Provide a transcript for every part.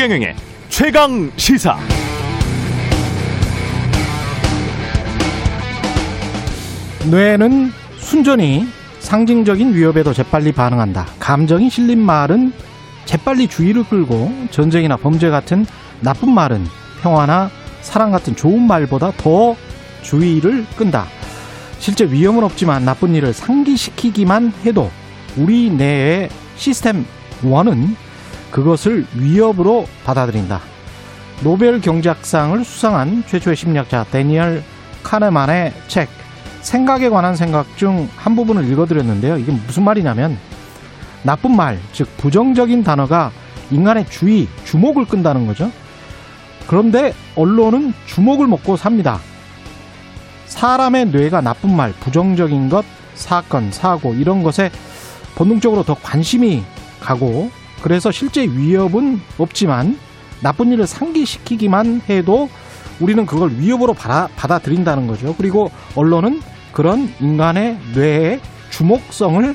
최경영의 최강 시사. 뇌는 순전히 상징적인 위협에도 재빨리 반응한다. 감정이 실린 말은 재빨리 주의를 끌고 전쟁이나 범죄 같은 나쁜 말은 평화나 사랑 같은 좋은 말보다 더 주의를 끈다. 실제 위험은 없지만 나쁜 일을 상기시키기만 해도 우리 뇌의 시스템 1은 그것을 위협으로 받아들인다. 노벨 경제학상을 수상한 최초의 심리학자 데니얼 카네만의 책 생각에 관한 생각 중 한 부분을 읽어드렸는데요. 이게 무슨 말이냐면 나쁜 말, 즉 부정적인 단어가 인간의 주의, 주목을 끈다는 거죠. 그런데 언론은 주목을 먹고 삽니다. 사람의 뇌가 나쁜 말, 부정적인 것, 사건, 사고 이런 것에 본능적으로 더 관심이 가고 그래서 실제 위협은 없지만 나쁜 일을 상기시키기만 해도 우리는 그걸 위협으로 받아, 받아들인다는 거죠. 그리고 언론은 그런 인간의 뇌의 주목성을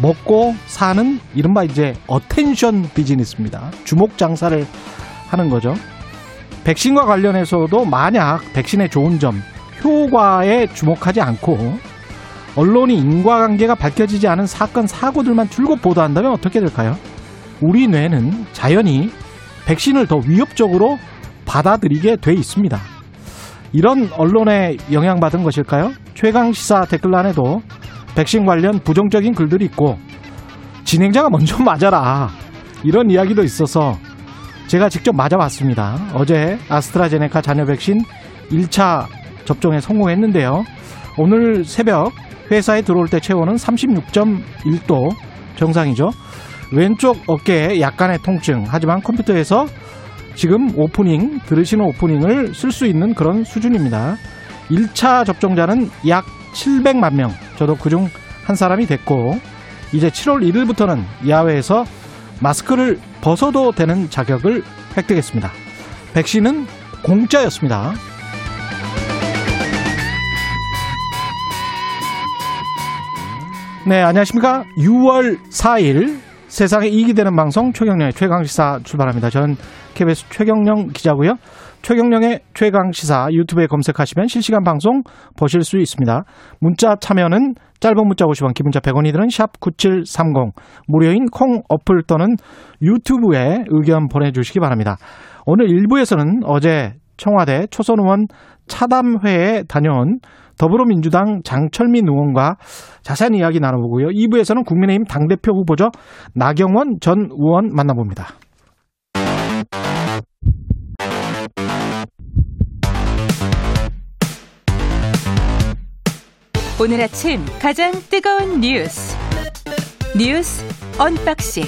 먹고 사는 이른바 이제 attention 비즈니스입니다. 주목 장사를 하는 거죠. 백신과 관련해서도 만약 백신의 좋은 점, 효과에 주목하지 않고 언론이 인과관계가 밝혀지지 않은 사건, 사고들만 줄곧 보도한다면 어떻게 될까요? 우리 뇌는 자연히 백신을 더 위협적으로 받아들이게 돼 있습니다. 이런 언론에 영향받은 것일까요? 최강 시사 댓글란에도 백신 관련 부정적인 글들이 있고 진행자가 먼저 맞아라 이런 이야기도 있어서 제가 직접 맞아봤습니다. 어제 아스트라제네카 잔여 백신 1차 접종에 성공했는데요. 오늘 새벽 회사에 들어올 때 체온은 36.1도 정상이죠. 왼쪽 어깨에 약간의 통증 하지만 컴퓨터에서 지금 오프닝 들으시는 오프닝을 쓸 수 있는 그런 수준입니다. 1차 접종자는 약 700만 명 저도 그중 한 사람이 됐고 이제 7월 1일부터는 야외에서 마스크를 벗어도 되는 자격을 획득했습니다. 백신은 공짜였습니다. 네, 안녕하십니까. 6월 4일 세상에 이익이 되는 방송 최경령의 최강시사 출발합니다. 저는 KBS 최경령 기자고요. 최경령의 최강시사 유튜브에 검색하시면 실시간 방송 보실 수 있습니다. 문자 참여는 짧은 문자 50원, 기본자 100원이 드는 샵 9730 무료인 콩 어플 또는 유튜브에 의견 보내주시기 바랍니다. 오늘 1부에서는 어제 청와대 초선 의원 차담회에 다녀온 더불어민주당 장철민 의원과 자세한 이야기 나눠보고요. 2부에서는 국민의힘 당대표 후보죠. 나경원 전 의원 만나봅니다. 오늘 아침 가장 뜨거운 뉴스 뉴스 unboxing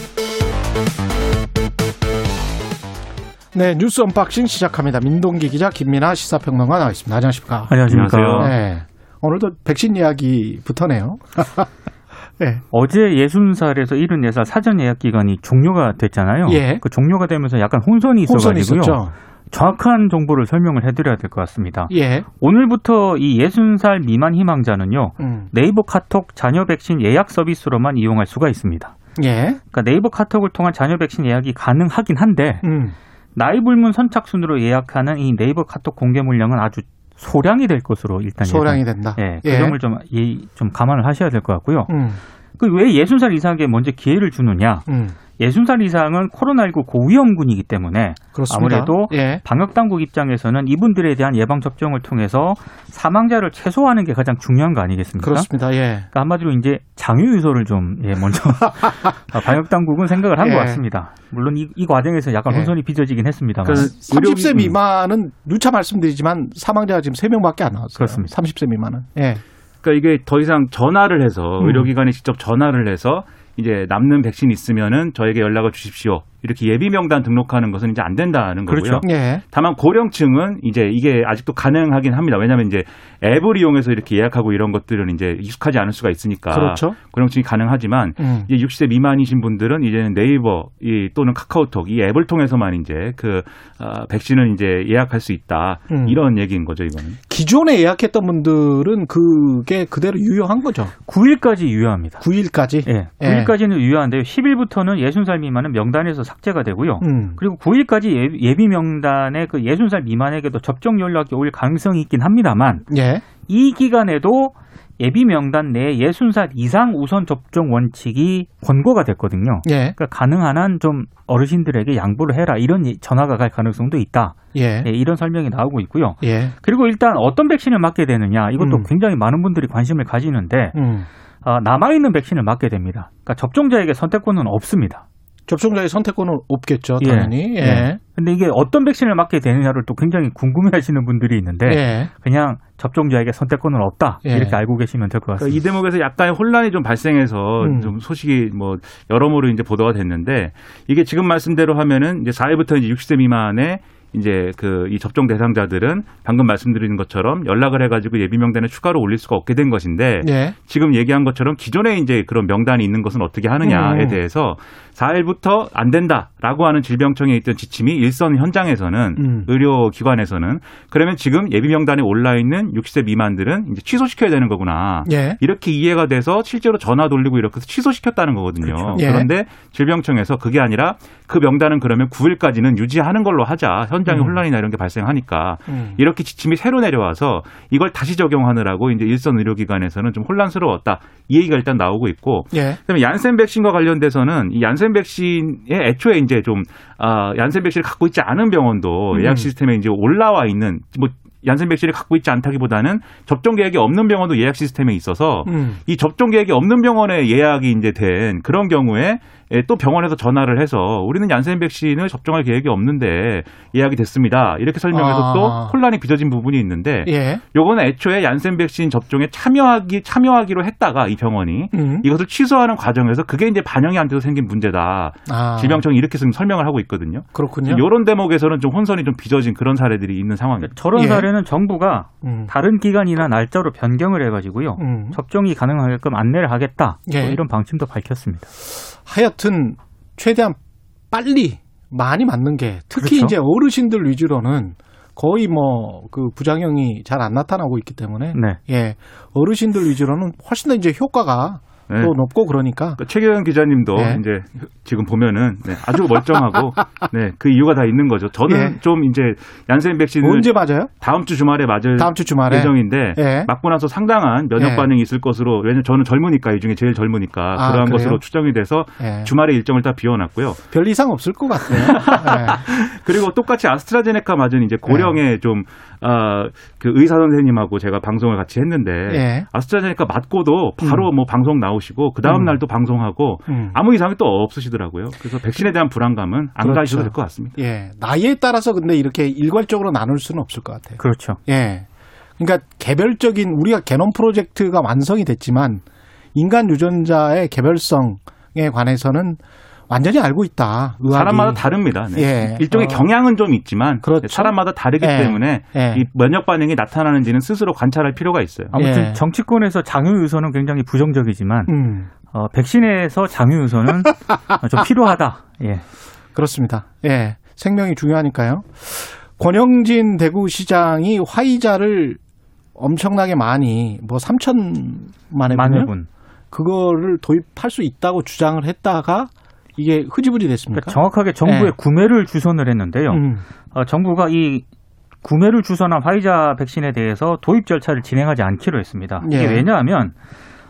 네, 뉴스 unboxing 시작합니다. 민동기 기자, 김민아 시사평론가 나와 있습니다. 안녕하십니까? 안녕하십니까? 네. 오늘도 백신 이야기부터네요. 네. 어제 60살에서 74살 사전 예약 기간이 종료가 됐잖아요. 예. 그 종료가 되면서 약간 혼선이 있어가지고요. 정확한 정보를 설명을 해드려야 될 것 같습니다. 예. 오늘부터 이 60살 미만 희망자는요. 음. 네이버 카톡 잔여 백신 예약 서비스로만 이용할 수가 있습니다. 예. 그러니까 네이버 카톡을 통한 자녀 백신 예약이 가능하긴 한데 음. 나이 불문 선착순으로 예약하는 이 네이버 카톡 공개 물량은 아주 소량이 될 것으로 일단 소량이 예상, 된다. 예, 그 예. 점을 좀, 예, 좀 감안을 하셔야 될 것 같고요. 음. 그왜 60살 이상에게 먼저 기회를 주느냐? 음. 60살 이상은 코로나19 고위험군이기 때문에 그렇습니다. 아무래도 예. 방역 당국 입장에서는 이분들에 대한 예방 접종을 통해서 사망자를 최소화하는 게 가장 중요한 거 아니겠습니까? 그렇습니다. 예. 그러니까 한마디로 이제 장유 유소를 좀 예, 먼저 방역 당국은 생각을 한것 예. 같습니다. 물론 이, 이 과정에서 약간 예. 혼선이 빚어지긴 했습니다만. 그 30세 의료기- 미만은 누차 말씀드리지만 사망자가 지금 3명밖에 안 나왔어요. 그렇습니다. 30세 미만은. 예. 그러니까 이게 더 이상 전화를 해서 음. 의료기관에 직접 전화를 해서 이제 남는 백신 있으면은 저에게 연락을 주십시오. 이렇게 예비 명단 등록하는 것은 이제 안 된다는 거고요. 그렇죠. 예. 다만 고령층은 이제 이게 아직도 가능하긴 합니다. 왜냐하면 이제 앱을 이용해서 이렇게 예약하고 이런 것들은 이제 익숙하지 않을 수가 있으니까 그렇죠. 고령층이 가능하지만 음. 이제 60세 미만이신 분들은 이제는 네이버 이 또는 카카오톡 이 앱을 통해서만 이제 그 어, 백신을 이제 예약할 수 있다 음. 이런 얘기인 거죠 이거는. 기존에 예약했던 분들은 그게 그대로 유효한 거죠. 9일까지 유효합니다. 9일까지. 예, 9일까지는 유효한데요. 10일부터는 60살 미만은 명단에서 삭제가 되고요. 음. 그리고 9일까지 예비 명단에 그 60살 미만에게도 접종 연락이 올 가능성이 있긴 합니다만 예. 이 기간에도 예비 명단 내 60살 이상 우선 접종 원칙이 권고가 됐거든요. 예. 그러니까 가능한 한 좀 어르신들에게 양보를 해라 이런 전화가 갈 가능성도 있다. 예. 예, 이런 설명이 나오고 있고요. 예. 그리고 일단 어떤 백신을 맞게 되느냐 이것도 음. 굉장히 많은 분들이 관심을 가지는데 음. 어, 남아 있는 백신을 맞게 됩니다. 그러니까 접종자에게 선택권은 없습니다. 접종자의 선택권은 없겠죠, 예. 당연히. 예. 예. 근데 이게 어떤 백신을 맞게 되느냐를 또 굉장히 궁금해 하시는 분들이 있는데 예. 그냥 접종자에게 선택권은 없다. 예. 이렇게 알고 계시면 될것 그러니까 같습니다. 이 대목에서 약간의 혼란이 좀 발생해서 음. 좀 소식이 뭐 여러모로 이제 보도가 됐는데 이게 지금 말씀대로 하면은 이제 4일부터 이제 60세 미만의 이제 그 이 접종 대상자들은 방금 말씀드린 것처럼 연락을 해가지고 예비 명단에 추가로 올릴 수가 없게 된 것인데 예. 지금 얘기한 것처럼 기존에 이제 그런 명단이 있는 것은 어떻게 하느냐에 음. 대해서 4일부터 안 된다라고 하는 질병청에 있던 지침이 일선 현장에서는 음. 의료기관에서는 그러면 지금 예비 명단에 올라 있는 60세 미만들은 이제 취소시켜야 되는 거구나. 예. 이렇게 이해가 돼서 실제로 전화 돌리고 이렇게 해서 취소시켰다는 거거든요. 그렇죠. 예. 그런데 질병청에서 그게 아니라 그 명단은 그러면 9일까지는 유지하는 걸로 하자. 현장에 음. 혼란이나 이런 게 발생하니까 음. 이렇게 지침이 새로 내려와서 이걸 다시 적용하느라고 이제 일선 의료기관에서는 좀 혼란스러웠다. 이 얘기가 일단 나오고 있고 예. 그다음에 얀센 백신과 관련돼서는 이 얀센 백신에 애초에 이제 좀 아, 얀센 백신을 갖고 있지 않은 병원도 음. 예약 시스템에 이제 올라와 있는 뭐 얀센 백신을 갖고 있지 않다기보다는 접종 계획이 없는 병원도 예약 시스템에 있어서 음. 이 접종 계획이 없는 병원에 예약이 이제 된 그런 경우에 예, 또 병원에서 전화를 해서 우리는 얀센 백신을 접종할 계획이 없는데 예약이 됐습니다. 이렇게 설명해서 아. 또 혼란이 빚어진 부분이 있는데 예. 요거는 애초에 얀센 백신 접종에 참여하기 참여하기로 했다가 이 병원이 음. 이것을 취소하는 과정에서 그게 이제 반영이 안 돼서 생긴 문제다. 아. 질병청이 이렇게 지금 설명을 하고 있거든요. 그렇군요. 이런 대목에서는 좀 혼선이 좀 빚어진 그런 사례들이 있는 상황입니다. 저런 예. 사례는 정부가 음. 다른 기간이나 날짜로 변경을 해가지고요. 음. 접종이 가능하게끔 안내를 하겠다. 예. 뭐 이런 방침도 밝혔습니다. 하여튼 최대한 빨리 많이 맞는 게 특히 그렇죠. 이제 어르신들 위주로는 거의 뭐 그 부작용이 잘 안 나타나고 있기 때문에 네. 예 어르신들 위주로는 훨씬 더 이제 효과가 네. 또 높고 그러니까 그러니까 최경영 기자님도 네. 이제 지금 보면은 네, 아주 멀쩡하고 네, 그 이유가 다 있는 거죠. 저는 예. 좀 이제 얀센 백신을 언제 맞아요? 다음 주 주말에 맞을 다음 주 주말에 예정인데 예. 맞고 나서 상당한 면역 예. 반응이 있을 것으로 왜냐면 저는 젊으니까 이 중에 제일 젊으니까 아, 그러한 그래요? 것으로 추정이 돼서 예. 주말에 일정을 다 비워놨고요. 별 이상 없을 것 같아요. 그리고 똑같이 아스트라제네카 맞은 이제 네. 고령의 좀, 아, 그 의사 선생님하고 제가 방송을 같이 했는데, 예. 아스트라제네카 맞고도 바로 뭐 방송 나오시고, 그 다음날 또 방송하고, 음. 아무 이상이 또 없으시더라고요. 그래서 백신에 대한 불안감은 안 그렇죠. 가지셔도 될 것 같습니다. 예. 나이에 따라서 근데 이렇게 일괄적으로 나눌 수는 없을 것 같아요. 그렇죠. 예. 그러니까 개별적인 우리가 개놈 프로젝트가 완성이 됐지만 인간 유전자의 개별성에 관해서는 완전히 알고 있다. 의학이. 사람마다 다릅니다. 네. 예. 일종의 어. 경향은 좀 있지만, 그렇죠. 사람마다 다르기 예. 때문에, 예. 이 면역 반응이 나타나는지는 스스로 관찰할 필요가 있어요. 아무튼 예. 정치권에서 장유 유서는 굉장히 부정적이지만 음. 어, 백신에서 장유 유서는 좀 필요하다. 예. 그렇습니다. 예. 생명이 중요하니까요. 권영진 대구시장이 화이자를 엄청나게 많이 뭐 3천만회 만회 분요? 분. 그거를 도입할 수 있다고 주장을 했다가 이게 흐지부지 됐습니까? 그러니까 정확하게 정부에 예. 구매를 주선을 했는데요. 음. 어, 정부가 이 구매를 주선한 화이자 백신에 대해서 도입 절차를 진행하지 않기로 했습니다. 이게 예. 왜냐하면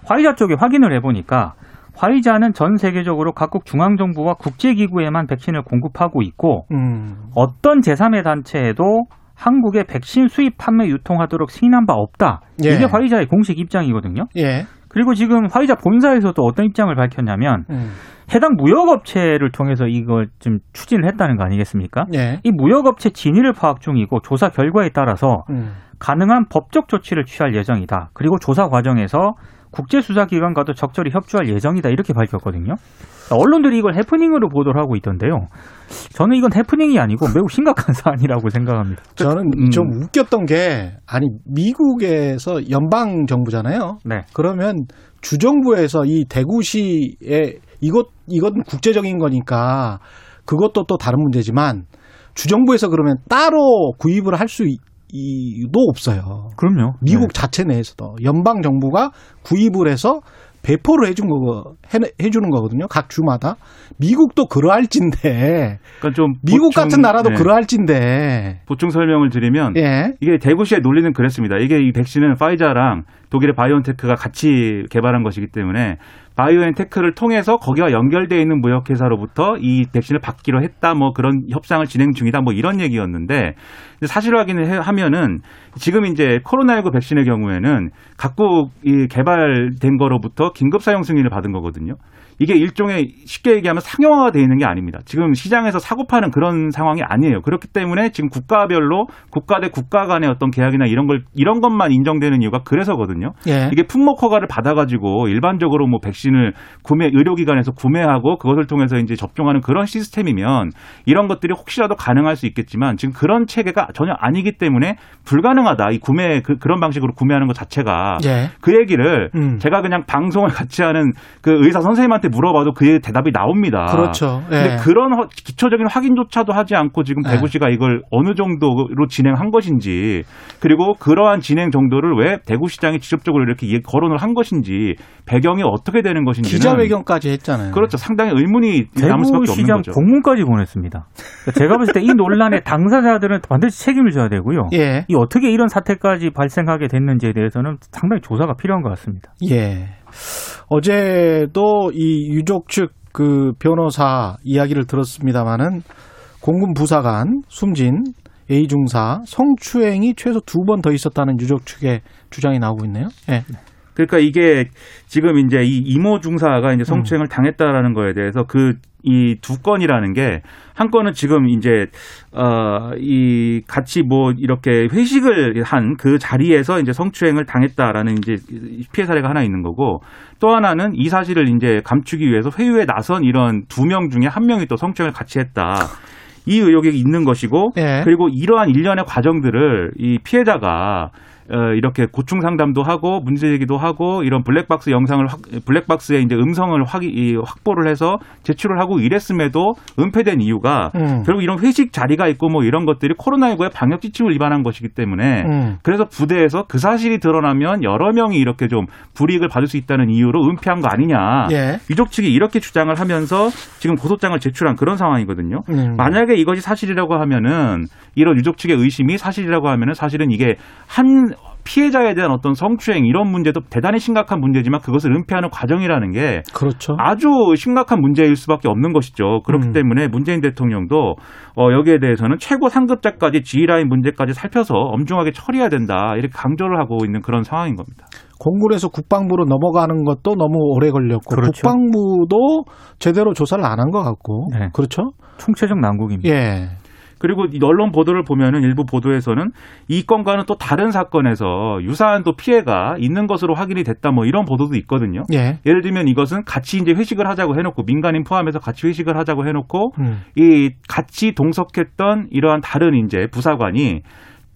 화이자 쪽에 확인을 해보니까 화이자는 전 세계적으로 각국 중앙정부와 국제기구에만 백신을 공급하고 있고 음. 어떤 제3의 단체에도 한국에 백신 수입 판매 유통하도록 승인한 바 없다. 예. 이게 화이자의 공식 입장이거든요. 예. 그리고 지금 화이자 본사에서도 어떤 입장을 밝혔냐면 음. 해당 무역업체를 통해서 이걸 좀 추진을 했다는 거 아니겠습니까? 예. 이 무역업체 진위를 파악 중이고 조사 결과에 따라서 음. 가능한 법적 조치를 취할 예정이다. 그리고 조사 과정에서 국제수사기관과도 적절히 협조할 예정이다. 이렇게 밝혔거든요. 언론들이 이걸 해프닝으로 보도를 하고 있던데요. 저는 이건 해프닝이 아니고 매우 심각한 사안이라고 생각합니다. 저는 음. 좀 웃겼던 게 아니 미국에서 연방 정부잖아요. 네. 그러면 주정부에서 이 대구시에 이것 이건 국제적인 거니까 그것도 또 다른 문제지만 주정부에서 그러면 따로 구입을 할수도 없어요. 그럼요. 미국 자체 내에서도 연방 정부가 구입을 해서 배포를 해준 거 해, 해주는 거거든요. 각 주마다 미국도 그러할진데 그러니까 좀 미국 보충, 같은 나라도 네, 그러할진데 보충 설명을 드리면 예. 이게 대구시의 논리는 그랬습니다. 이게 이 백신은 파이자랑 독일의 바이오엔테크가 같이 개발한 것이기 때문에 바이오엔테크를 통해서 거기와 연결되어 있는 무역회사로부터 이 백신을 받기로 했다. 뭐 그런 협상을 진행 중이다. 뭐 이런 얘기였는데 사실 확인을 해- 하면은 지금 이제 코로나19 백신의 경우에는 각국 이 개발된 거로부터 긴급 사용 승인을 받은 거거든요. 이게 일종의 쉽게 얘기하면 상용화가 되어 있는 게 아닙니다. 지금 시장에서 사고 파는 그런 상황이 아니에요. 그렇기 때문에 지금 국가별로 국가 대 국가 간의 어떤 계약이나 이런 걸 이런 것만 인정되는 이유가 그래서거든요. 예. 이게 품목 허가를 받아가지고 일반적으로 뭐 백신을 구매 의료기관에서 구매하고 그것을 통해서 이제 접종하는 그런 시스템이면 이런 것들이 혹시라도 가능할 수 있겠지만 지금 그런 체계가 전혀 아니기 때문에 불가능하다. 이 구매 그, 런 방식으로 구매하는 것 자체가 예. 그 얘기를 음. 제가 그냥 방송을 같이 하는 그 의사 선생님한테 물어봐도 그 대답이 나옵니다. 그렇죠. 예. 근데 그런 허- 기초적인 확인조차도 하지 않고 지금 네. 대구시가 이걸 어느 정도로 진행한 것인지 그리고 그러한 진행 정도를 왜 대구시장이 직접적으로 이렇게 이- 거론을 한 것인지 배경이 어떻게 되는 것인지는 기자회견까지 했잖아요. 그렇죠. 상당히 의문이 남을 수밖에 없는 대구시장 거죠. 공문까지 보냈습니다. 그러니까 제가 봤을 때 이 논란의 당사자들은 반드시 책임을 져야 되고요. 예. 이 어떻게 이런 사태까지 발생하게 됐는지에 대해서는 상당히 조사가 필요한 것 같습니다. 예. 어제도 이 유족 측 그 변호사 이야기를 들었습니다마는 공군 부사관 숨진 A 중사 성추행이 최소 두 번 더 있었다는 유족 측의 주장이 나오고 있네요. 예. 그러니까 이게 지금 이제 이 이모 중사가 이제 성추행을 당했다라는 거에 대해서 그 이 두 건이라는 게 한 건은 지금 이제 어이 같이 뭐 이렇게 회식을 한 그 자리에서 이제 성추행을 당했다라는 이제 피해 사례가 하나 있는 거고 또 하나는 이 사실을 이제 감추기 위해서 회유에 나선 이런 두 명 중에 한 명이 또 성추행을 같이 했다. 이 의혹이 있는 것이고 예. 그리고 이러한 일련의 과정들을 이 피해자가 어, 이렇게 고충 상담도 하고 문제 제기도 하고 이런 블랙박스 영상을 확, 블랙박스에 이제 음성을 확, 이, 확보를 해서 제출을 하고 이랬음에도 은폐된 이유가 음. 결국 이런 회식 자리가 있고 뭐 이런 것들이 코로나19의 방역 지침을 위반한 것이기 때문에 음. 그래서 부대에서 그 사실이 드러나면 여러 명이 이렇게 좀 불이익을 받을 수 있다는 이유로 은폐한 거 아니냐. 예. 유족 측이 이렇게 주장을 하면서 지금 고소장을 제출한 그런 상황이거든요. 음. 만약에 이것이 사실이라고 하면은 이런 유족 측의 의심이 사실이라고 하면은 사실은 이게 한 피해자에 대한 어떤 성추행 이런 문제도 대단히 심각한 문제지만 그것을 은폐하는 과정이라는 게 그렇죠. 아주 심각한 문제일 수밖에 없는 것이죠. 그렇기 음. 때문에 문재인 대통령도 어, 여기에 대해서는 최고 상급자까지 G라인 문제까지 살펴서 엄중하게 처리해야 된다 이렇게 강조를 하고 있는 그런 상황인 겁니다. 공군에서 국방부로 넘어가는 것도 너무 오래 걸렸고 그렇죠. 국방부도 제대로 조사를 안 한 것 같고 네. 그렇죠? 총체적 난국입니다. 예. 그리고 이 언론 보도를 보면은 일부 보도에서는 이 건과는 또 다른 사건에서 유사한 또 피해가 있는 것으로 확인이 됐다 뭐 이런 보도도 있거든요. 예. 예를 들면 이것은 같이 이제 회식을 하자고 해놓고 민간인 포함해서 같이 회식을 하자고 해놓고 음. 이 같이 동석했던 이러한 다른 이제 부사관이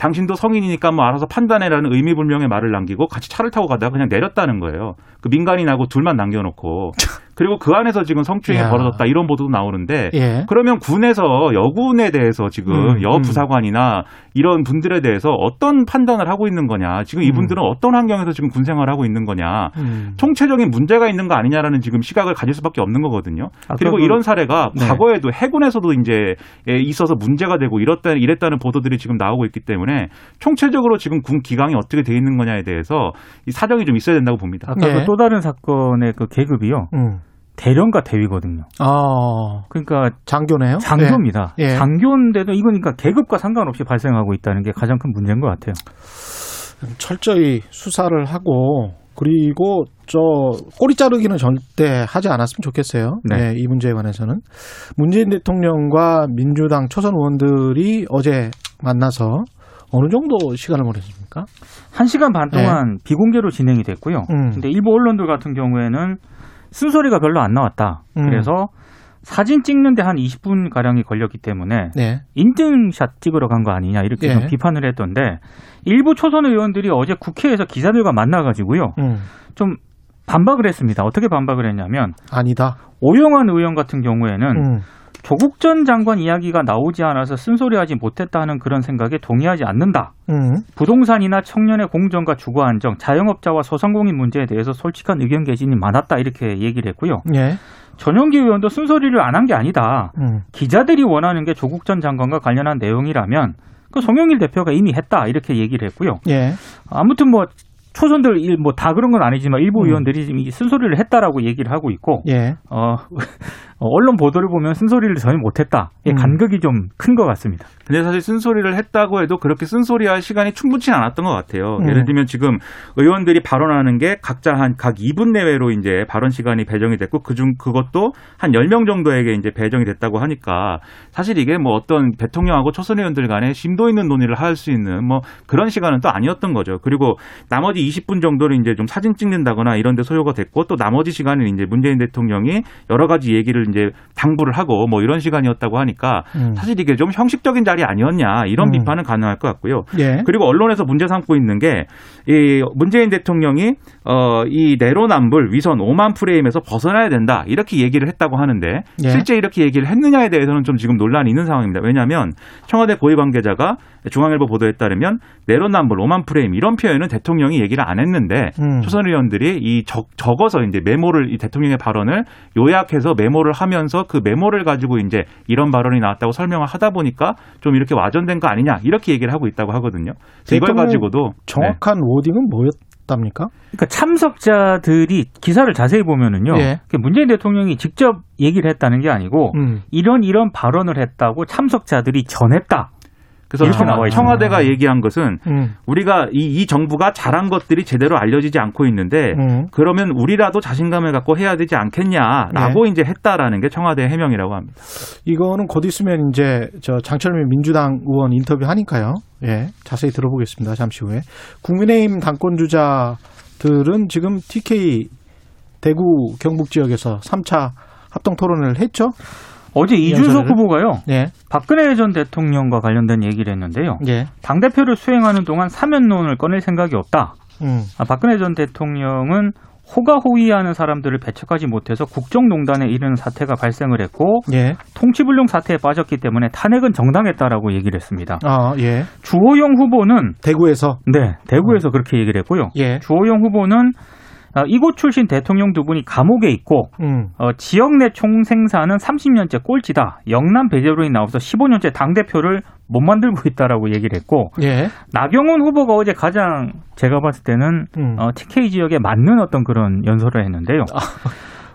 당신도 성인이니까 뭐 알아서 판단해라는 의미불명의 말을 남기고 같이 차를 타고 가다가 그냥 내렸다는 거예요. 그 민간인하고 둘만 남겨놓고 그리고 그 안에서 지금 성추행이 야. 벌어졌다 이런 보도도 나오는데 예. 그러면 군에서 여군에 대해서 지금 음, 여 부사관이나 이런 분들에 대해서 어떤 판단을 하고 있는 거냐 지금 이분들은 어떤 환경에서 지금 군 생활을 하고 있는 거냐 음. 총체적인 문제가 있는 거 아니냐라는 지금 시각을 가질 수밖에 없는 거거든요. 아까 그리고 그- 이런 사례가 네. 과거에도 해군에서도 이제 예, 있어서 문제가 되고 이렇다 이랬다는 보도들이 지금 나오고 있기 때문에 총체적으로 지금 군 기강이 어떻게 돼 있는 거냐에 대해서 이 사정이 좀 있어야 된다고 봅니다. 아까 예. 그또 다른 사건의 그 계급이요. 음. 대령과 대위거든요. 아, 그러니까 장교네요. 장교입니다. 예. 예. 장교인데도 이건 그러니까 계급과 상관없이 발생하고 있다는 게 가장 큰 문제인 것 같아요. 예. 철저히 수사를 하고 그리고 저 꼬리 자르기는 절대 하지 않았으면 좋겠어요. 네. 네, 이 문제에 관해서는 문재인 대통령과 민주당 초선 의원들이 어제 만나서 어느 정도 시간을 보냈습니까? 한 시간 반 동안 비공개로 진행이 됐고요. 네. 음. 근데 일부 언론들 같은 경우에는 쓴소리가 별로 안 나왔다. 음. 그래서 사진 찍는데 한 20분 가량이 걸렸기 때문에 네. 인증샷 찍으러 간 거 아니냐 이렇게 예. 좀 비판을 했던데 일부 초선 의원들이 어제 국회에서 기자들과 만나가지고요 음. 좀 반박을 했습니다. 어떻게 반박을 했냐면 아니다. 오영환 의원 같은 경우에는 음. 조국 전 장관 이야기가 나오지 않아서 쓴소리하지 못했다는 그런 생각에 동의하지 않는다. 음. 부동산이나 청년의 공정과 주거 안정, 자영업자와 소상공인 문제에 대해서 솔직한 의견 개진이 많았다 이렇게 얘기를 했고요. 예. 전용기 의원도 쓴소리를 안 한 게 아니다. 음. 기자들이 원하는 게 조국 전 장관과 관련한 내용이라면 그 송영일 대표가 이미 했다 이렇게 얘기를 했고요. 예. 아무튼 뭐 초선들 일뭐다 그런 건 아니지만 일부 음. 의원들이 지금 이 쓴소리를 했다라고 얘기를 하고 있고 예. 어, 어, 언론 보도를 보면 쓴소리를 전혀 못했다. 이 음. 간극이 좀 큰 것 같습니다. 근데 사실 쓴소리를 했다고 해도 그렇게 쓴소리할 시간이 충분치 않았던 것 같아요. 음. 예를 들면 지금 의원들이 발언하는 게 각자 한 각 2분 내외로 이제 발언 시간이 배정이 됐고 그중 그것도 한 10명 정도에게 이제 배정이 됐다고 하니까 사실 이게 뭐 어떤 대통령하고 초선 의원들 간에 심도 있는 논의를 할 수 있는 뭐 그런 시간은 또 아니었던 거죠. 그리고 나머지 20분 정도를 이제 좀 사진 찍는다거나 이런 데 소요가 됐고 또 나머지 시간은 이제 문재인 대통령이 여러 가지 얘기를 이제 당부를 하고 뭐 이런 시간이었다고 하니까 음. 사실 이게 좀 형식적인 자리 아니었냐 이런 음. 비판은 가능할 것 같고요. 예. 그리고 언론에서 문제 삼고 있는 게 이 문재인 대통령이 어 이 내로남불 위선 5만 프레임에서 벗어나야 된다 이렇게 얘기를 했다고 하는데 예. 실제 이렇게 얘기를 했느냐에 대해서는 좀 지금 논란이 있는 상황입니다. 왜냐하면 청와대 고위 관계자가 중앙일보 보도에 따르면 내로남불 5만 프레임 이런 표현은 대통령이 얘기를 안 했는데 음. 초선 의원들이 이 적, 적어서 이제 메모를 이 대통령의 발언을 요약해서 메모를 하면서 그 메모를 가지고 이제 이런 발언이 나왔다고 설명을 하다 보니까 좀 이렇게 와전된 거 아니냐 이렇게 얘기를 하고 있다고 하거든요. 이걸 가지고도 네. 정확한 워딩은 뭐였 답니까? 그러니까 참석자들이 기사를 자세히 보면은요. 예. 그 문재인 대통령이 직접 얘기를 했다는 게 아니고 음. 이런 이런 발언을 했다고 참석자들이 전했다. 그래서 이렇게 청와. 청와대가 얘기한 것은 음. 우리가 이, 이 정부가 잘한 것들이 제대로 알려지지 않고 있는데 음. 그러면 우리라도 자신감을 갖고 해야 되지 않겠냐라고 네. 이제 했다라는 게 청와대 해명이라고 합니다. 이거는 곧 있으면 이제 저 장철민 민주당 의원 인터뷰 하니까요. 예, 자세히 들어보겠습니다. 잠시 후에 국민의힘 당권 주자들은 지금 TK 대구 경북 지역에서 3차 합동 토론을 했죠. 어제 이준석? 후보가요. 예, 박근혜 전 대통령과 관련된 얘기를 했는데요. 예, 당 대표를 수행하는 동안 사면론을 꺼낼 생각이 없다. 음, 아, 박근혜 전 대통령은 호가호위하는 사람들을 배척하지 못해서 국정농단에 이르는 사태가 발생을 했고 예, 통치불능 사태에 빠졌기 때문에 탄핵은 정당했다라고 얘기를 했습니다. 아, 예, 주호영 후보는 대구에서 네 대구에서 그렇게 얘기를 했고요. 예, 주호영 후보는 아, 이곳 출신 대통령 두 분이 감옥에 있고 음, 어, 지역 내 총생산은 30년째 꼴찌다. 영남 배제론이 나와서 15년째 당 대표를 못 만들고 있다라고 얘기를 했고 예, 나경원 후보가 어제 가장 제가 봤을 때는 음. 어, TK 지역에 맞는 어떤 그런 연설을 했는데요. 어,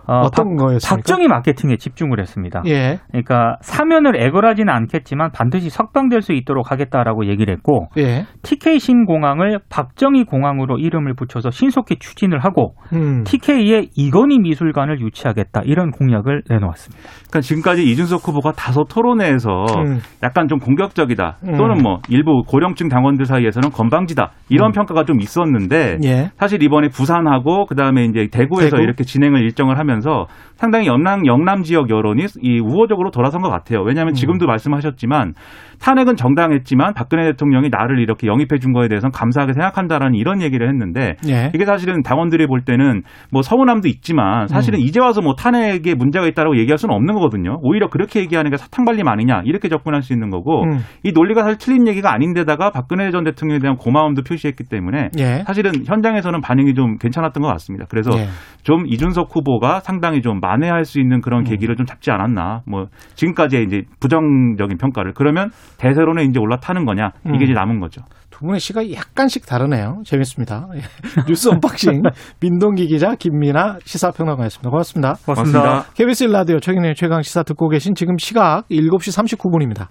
어떤 박, 거였습니까? 박정희 마케팅에 집중을 했습니다. 예, 그러니까 사면을 애걸하지는 않겠지만 반드시 석방될 수 있도록 하겠다라고 얘기를 했고 예, TK 신공항을 박정희 공항으로 이름을 붙여서 신속히 추진을 하고 음, TK의 이건희 미술관을 유치하겠다 이런 공약을 내놓았습니다. 그러니까 지금까지 이준석 후보가 다소 토론회에서 음. 약간 좀 공격적이다 음. 또는 뭐 일부 고령층 당원들 사이에서는 건방지다 이런 음. 평가가 좀 있었는데 예, 사실 이번에 부산하고 그다음에 이제 대구에서 대구? 이렇게 진행을 일정을 하면 서 상당히 영남 영남 지역 여론이 이 우호적으로 돌아선 것 같아요. 음. 왜냐하면 지금도 말씀하셨지만 탄핵은 정당했지만 박근혜 대통령이 나를 이렇게 영입해 준 거에 대해서는 감사하게 생각한다라는 이런 얘기를 했는데 예, 이게 사실은 당원들이 볼 때는 뭐 서운함도 있지만 사실은 이제 와서 뭐 탄핵에 문제가 있다라고 얘기할 수는 없는 거거든요. 오히려 그렇게 얘기하는 게 사탕발림 아니냐 이렇게 접근할 수 있는 거고 음. 이 논리가 사실 틀린 얘기가 아닌데다가 박근혜 전 대통령에 대한 고마움도 표시했기 때문에 예, 사실은 현장에서는 반응이 좀 괜찮았던 것 같습니다. 그래서 예. 좀 이준석 후보가 상당히 좀 만회할 수 있는 그런 음. 계기를 좀 잡지 않았나. 뭐 지금까지의 이제 부정적인 평가를 그러면 대세로는 이제 올라타는 거냐 이게 음. 이제 남은 거죠. 두 분의 시각이 약간씩 다르네요. 재밌습니다. 예. 뉴스 unboxing 민동기 기자 김민아 시사평론가였습니다. 고맙습니다. 고맙습니다. KBS 라디오 최경의 최강 시사 듣고 계신 지금 시각 7시 39분입니다.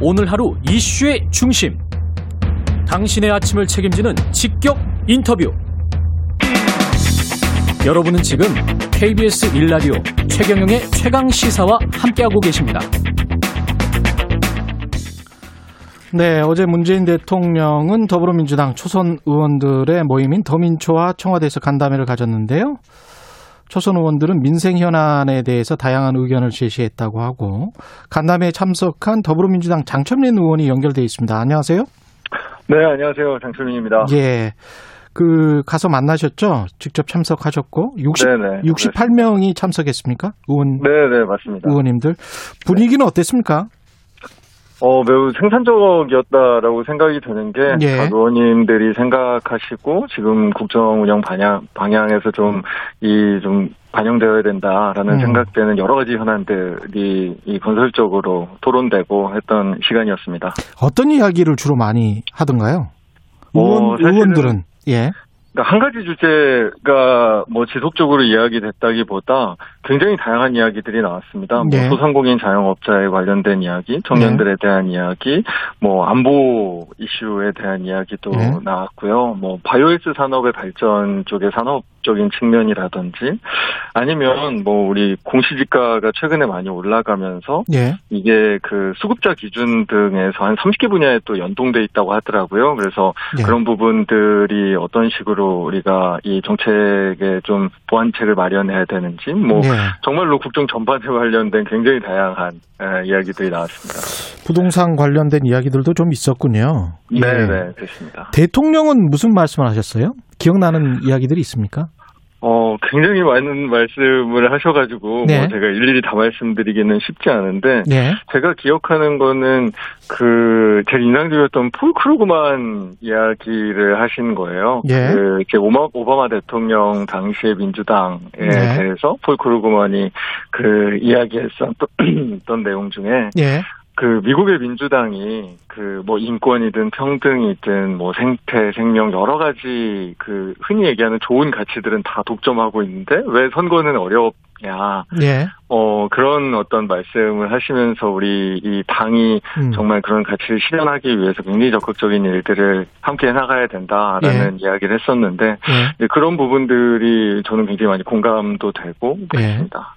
오늘 하루 이슈의 중심. 당신의 아침을 책임지는 직격 인터뷰. 여러분은 지금 KBS 1라디오 최경영의 최강 시사와 함께하고 계십니다. 네, 어제 문재인 대통령은 더불어민주당 초선 의원들의 모임인 더민초와 청와대에서 간담회를 가졌는데요. 초선 의원들은 민생 현안에 대해서 다양한 의견을 제시했다고 하고 간담회에 참석한 더불어민주당 장철민 의원이 연결돼 있습니다. 안녕하세요. 네, 안녕하세요. 장철민입니다. 예. 그 가서 만나셨죠? 직접 참석하셨고 60 네네. 68명이 참석했습니까? 의원 네네, 맞습니다. 의원님들 분위기는 어땠습니까? 어, 매우 생산적이었다라고 생각이 드는 게, 예. 각 의원님들이 생각하시고, 지금 국정 운영 방향, 방향에서 좀, 이, 좀, 반영되어야 된다라는 음. 생각되는 여러 가지 현안들이 이 건설적으로 토론되고 했던 시간이었습니다. 어떤 이야기를 주로 많이 하던가요? 어, 의원, 사실은- 의원들은 예. 그러니까 한 가지 주제가 뭐 지속적으로 이야기됐다기보다 굉장히 다양한 이야기들이 나왔습니다. 뭐 네. 소상공인 자영업자에 관련된 이야기, 청년들에 대한 이야기, 뭐 안보 이슈에 대한 이야기도 네. 나왔고요. 뭐 바이오에스 산업의 발전 쪽의 산업 적인 측면이라든지 아니면 뭐 우리 공시지가가 최근에 많이 올라가면서 예. 이게 그 수급자 기준 등에서 한 30개 분야에 또 연동돼 있다고 하더라고요. 그래서 예. 그런 부분들이 어떤 식으로 우리가 이 정책에 좀 보완책을 마련해야 되는지 뭐 예. 정말로 국정 전반에 관련된 굉장히 다양한 에, 이야기들이 나왔습니다. 부동산 관련된 이야기들도 좀 있었군요. 예. 네, 네, 됐습니다. 대통령은 무슨 말씀을 하셨어요? 기억나는 이야기들이 있습니까? 어, 굉장히 많은 말씀을 하셔가지고 네. 뭐 제가 일일이 다 말씀드리기는 쉽지 않은데 예. 제가 기억하는 거는 그 제일 인상적이었던 폴 크루그만 이야기를 하신 거예요. 예. 그 이제 오마, 오바마 대통령 당시의 민주당에 네. 대해서 폴 크루그만이 그 이야기했었던 내용 중에 예. 그 미국의 민주당이 그 뭐 인권이든 평등이든 뭐 생태 생명 여러 가지 그 흔히 얘기하는 좋은 가치들은 다 독점하고 있는데 왜 선거는 어렵냐 예. 어 그런 어떤 말씀을 하시면서 우리 이 당이 음. 정말 그런 가치를 실현하기 위해서 굉장히 적극적인 일들을 함께 해나가야 된다라는 이야기를 했었는데 예. 그런 부분들이 저는 굉장히 많이 공감도 되고 예. 그렇습니다.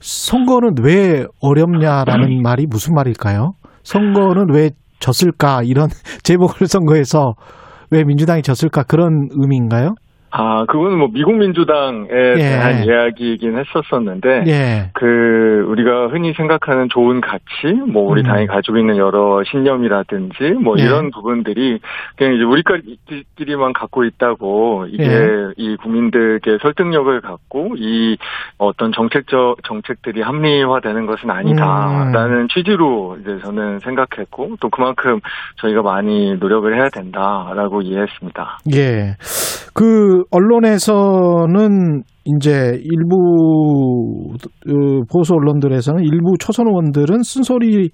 선거는 왜 어렵냐라는 말이 무슨 말일까요? 선거는 왜 졌을까? 이런 재보궐 선거에서 왜 민주당이 졌을까? 그런 의미인가요? 아, 그거는 뭐 미국 민주당에 대한 이야기이긴 했었었는데, 예. 그 우리가 흔히 생각하는 좋은 가치, 뭐 우리 음. 당이 가지고 있는 여러 신념이라든지 뭐 예. 이런 부분들이 그냥 이제 우리끼리만 갖고 있다고 이게 예. 이 국민들께 설득력을 갖고 이 어떤 정책적 정책들이 합리화되는 것은 아니다라는 음. 취지로 이제 저는 생각했고 또 그만큼 저희가 많이 노력을 해야 된다라고 이해했습니다. 예. 그 언론에서는 이제 일부 어, 보수 언론들에서는 일부 초선 의원들은 쓴소리를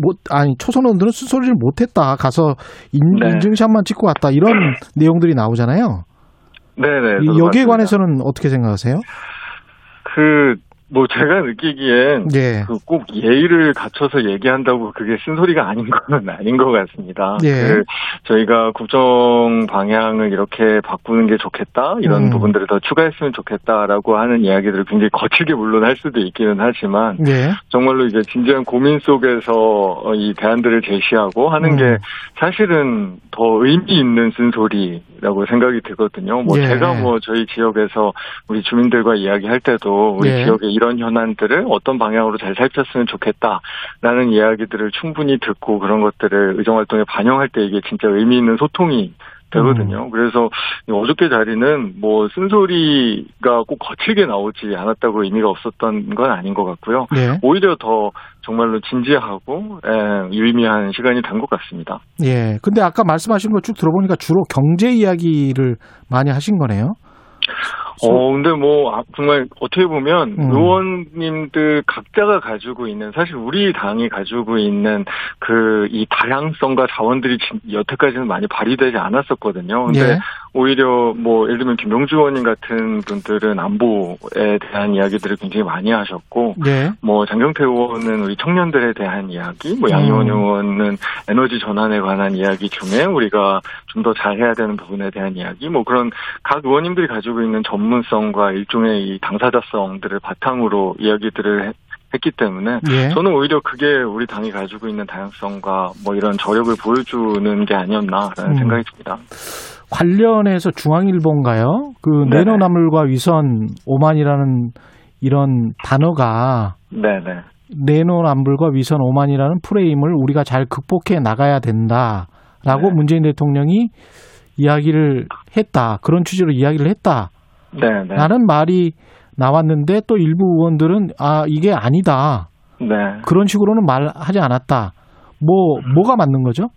못 아니 초선 의원들은 쓴소리를 못했다 가서 인, 네. 인증샷만 찍고 왔다 이런 내용들이 나오잖아요. 네네. 이 저도 여기에 맞습니다. 관해서는 어떻게 생각하세요? 그, 뭐 제가 느끼기엔 예. 그꼭 예의를 갖춰서 얘기한다고 그게 쓴소리가 아닌 건 아닌 것 같습니다. 예. 그 저희가 국정 방향을 이렇게 바꾸는 게 좋겠다 이런 음. 부분들을 더 추가했으면 좋겠다라고 하는 이야기들을 굉장히 거칠게 물론 할 수도 있기는 하지만 예. 정말로 이제 진지한 고민 속에서 어, 이 대안들을 제시하고 하는 음. 게 사실은 더 의미 있는 쓴소리라고 생각이 들거든요. 뭐 예. 제가 뭐 저희 지역에서 우리 주민들과 이야기할 때도 우리 예. 지역의 이런 현안들을 어떤 방향으로 잘 살폈으면 좋겠다라는 이야기들을 충분히 듣고 그런 것들을 의정 활동에 반영할 때 이게 진짜 의미 있는 소통이 되거든요. 그래서 이 어저께 자리는 뭐 쓴소리가 꼭 거칠게 나오지 않았다고 의미가 없었던 건 아닌 것 같고요. 예. 오히려 더 정말로 진지하고 예, 유의미한 시간이 된 것 같습니다. 예. 근데 아까 말씀하신 거 쭉 들어보니까 주로 경제 이야기를 많이 하신 거네요. 어, 근데 뭐, 아, 정말, 어떻게 보면, 음. 의원님들 각자가 가지고 있는, 사실 우리 당이 가지고 있는 그, 이 다양성과 자원들이 진- 여태까지는 많이 발휘되지 않았었거든요. 근데 예. 오히려 뭐, 예를 들면 김명주 의원님 같은 분들은 안보에 대한 이야기들을 굉장히 많이 하셨고, 예. 뭐 장경태 의원은 우리 청년들에 대한 이야기, 뭐 양희원 음. 의원은 에너지 전환에 관한 이야기 중에 우리가 좀 더 잘해야 되는 부분에 대한 이야기, 뭐 그런 각 의원님들이 가지고 있는 전문성과 일종의 이 당사자성들을 바탕으로 이야기들을 해- 했기 때문에 예. 저는 오히려 그게 우리 당이 가지고 있는 다양성과 뭐 이런 저력을 보여주는 게 아니었나라는 음. 생각이 듭니다. 관련해서 중앙일보인가요? 그 네네. 내노나물과 위선 오만이라는 이런 단어가 네네. 내노남불과 위선 오만이라는 프레임을 우리가 잘 극복해 나가야 된다라고 네. 문재인 대통령이 이야기를 했다. 그런 취지로 이야기를 했다. 네, 네. 라는 말이 나왔는데 또 일부 의원들은 아, 이게 아니다. 네. 그런 식으로는 말하지 않았다. 뭐, 뭐가 맞는 거죠?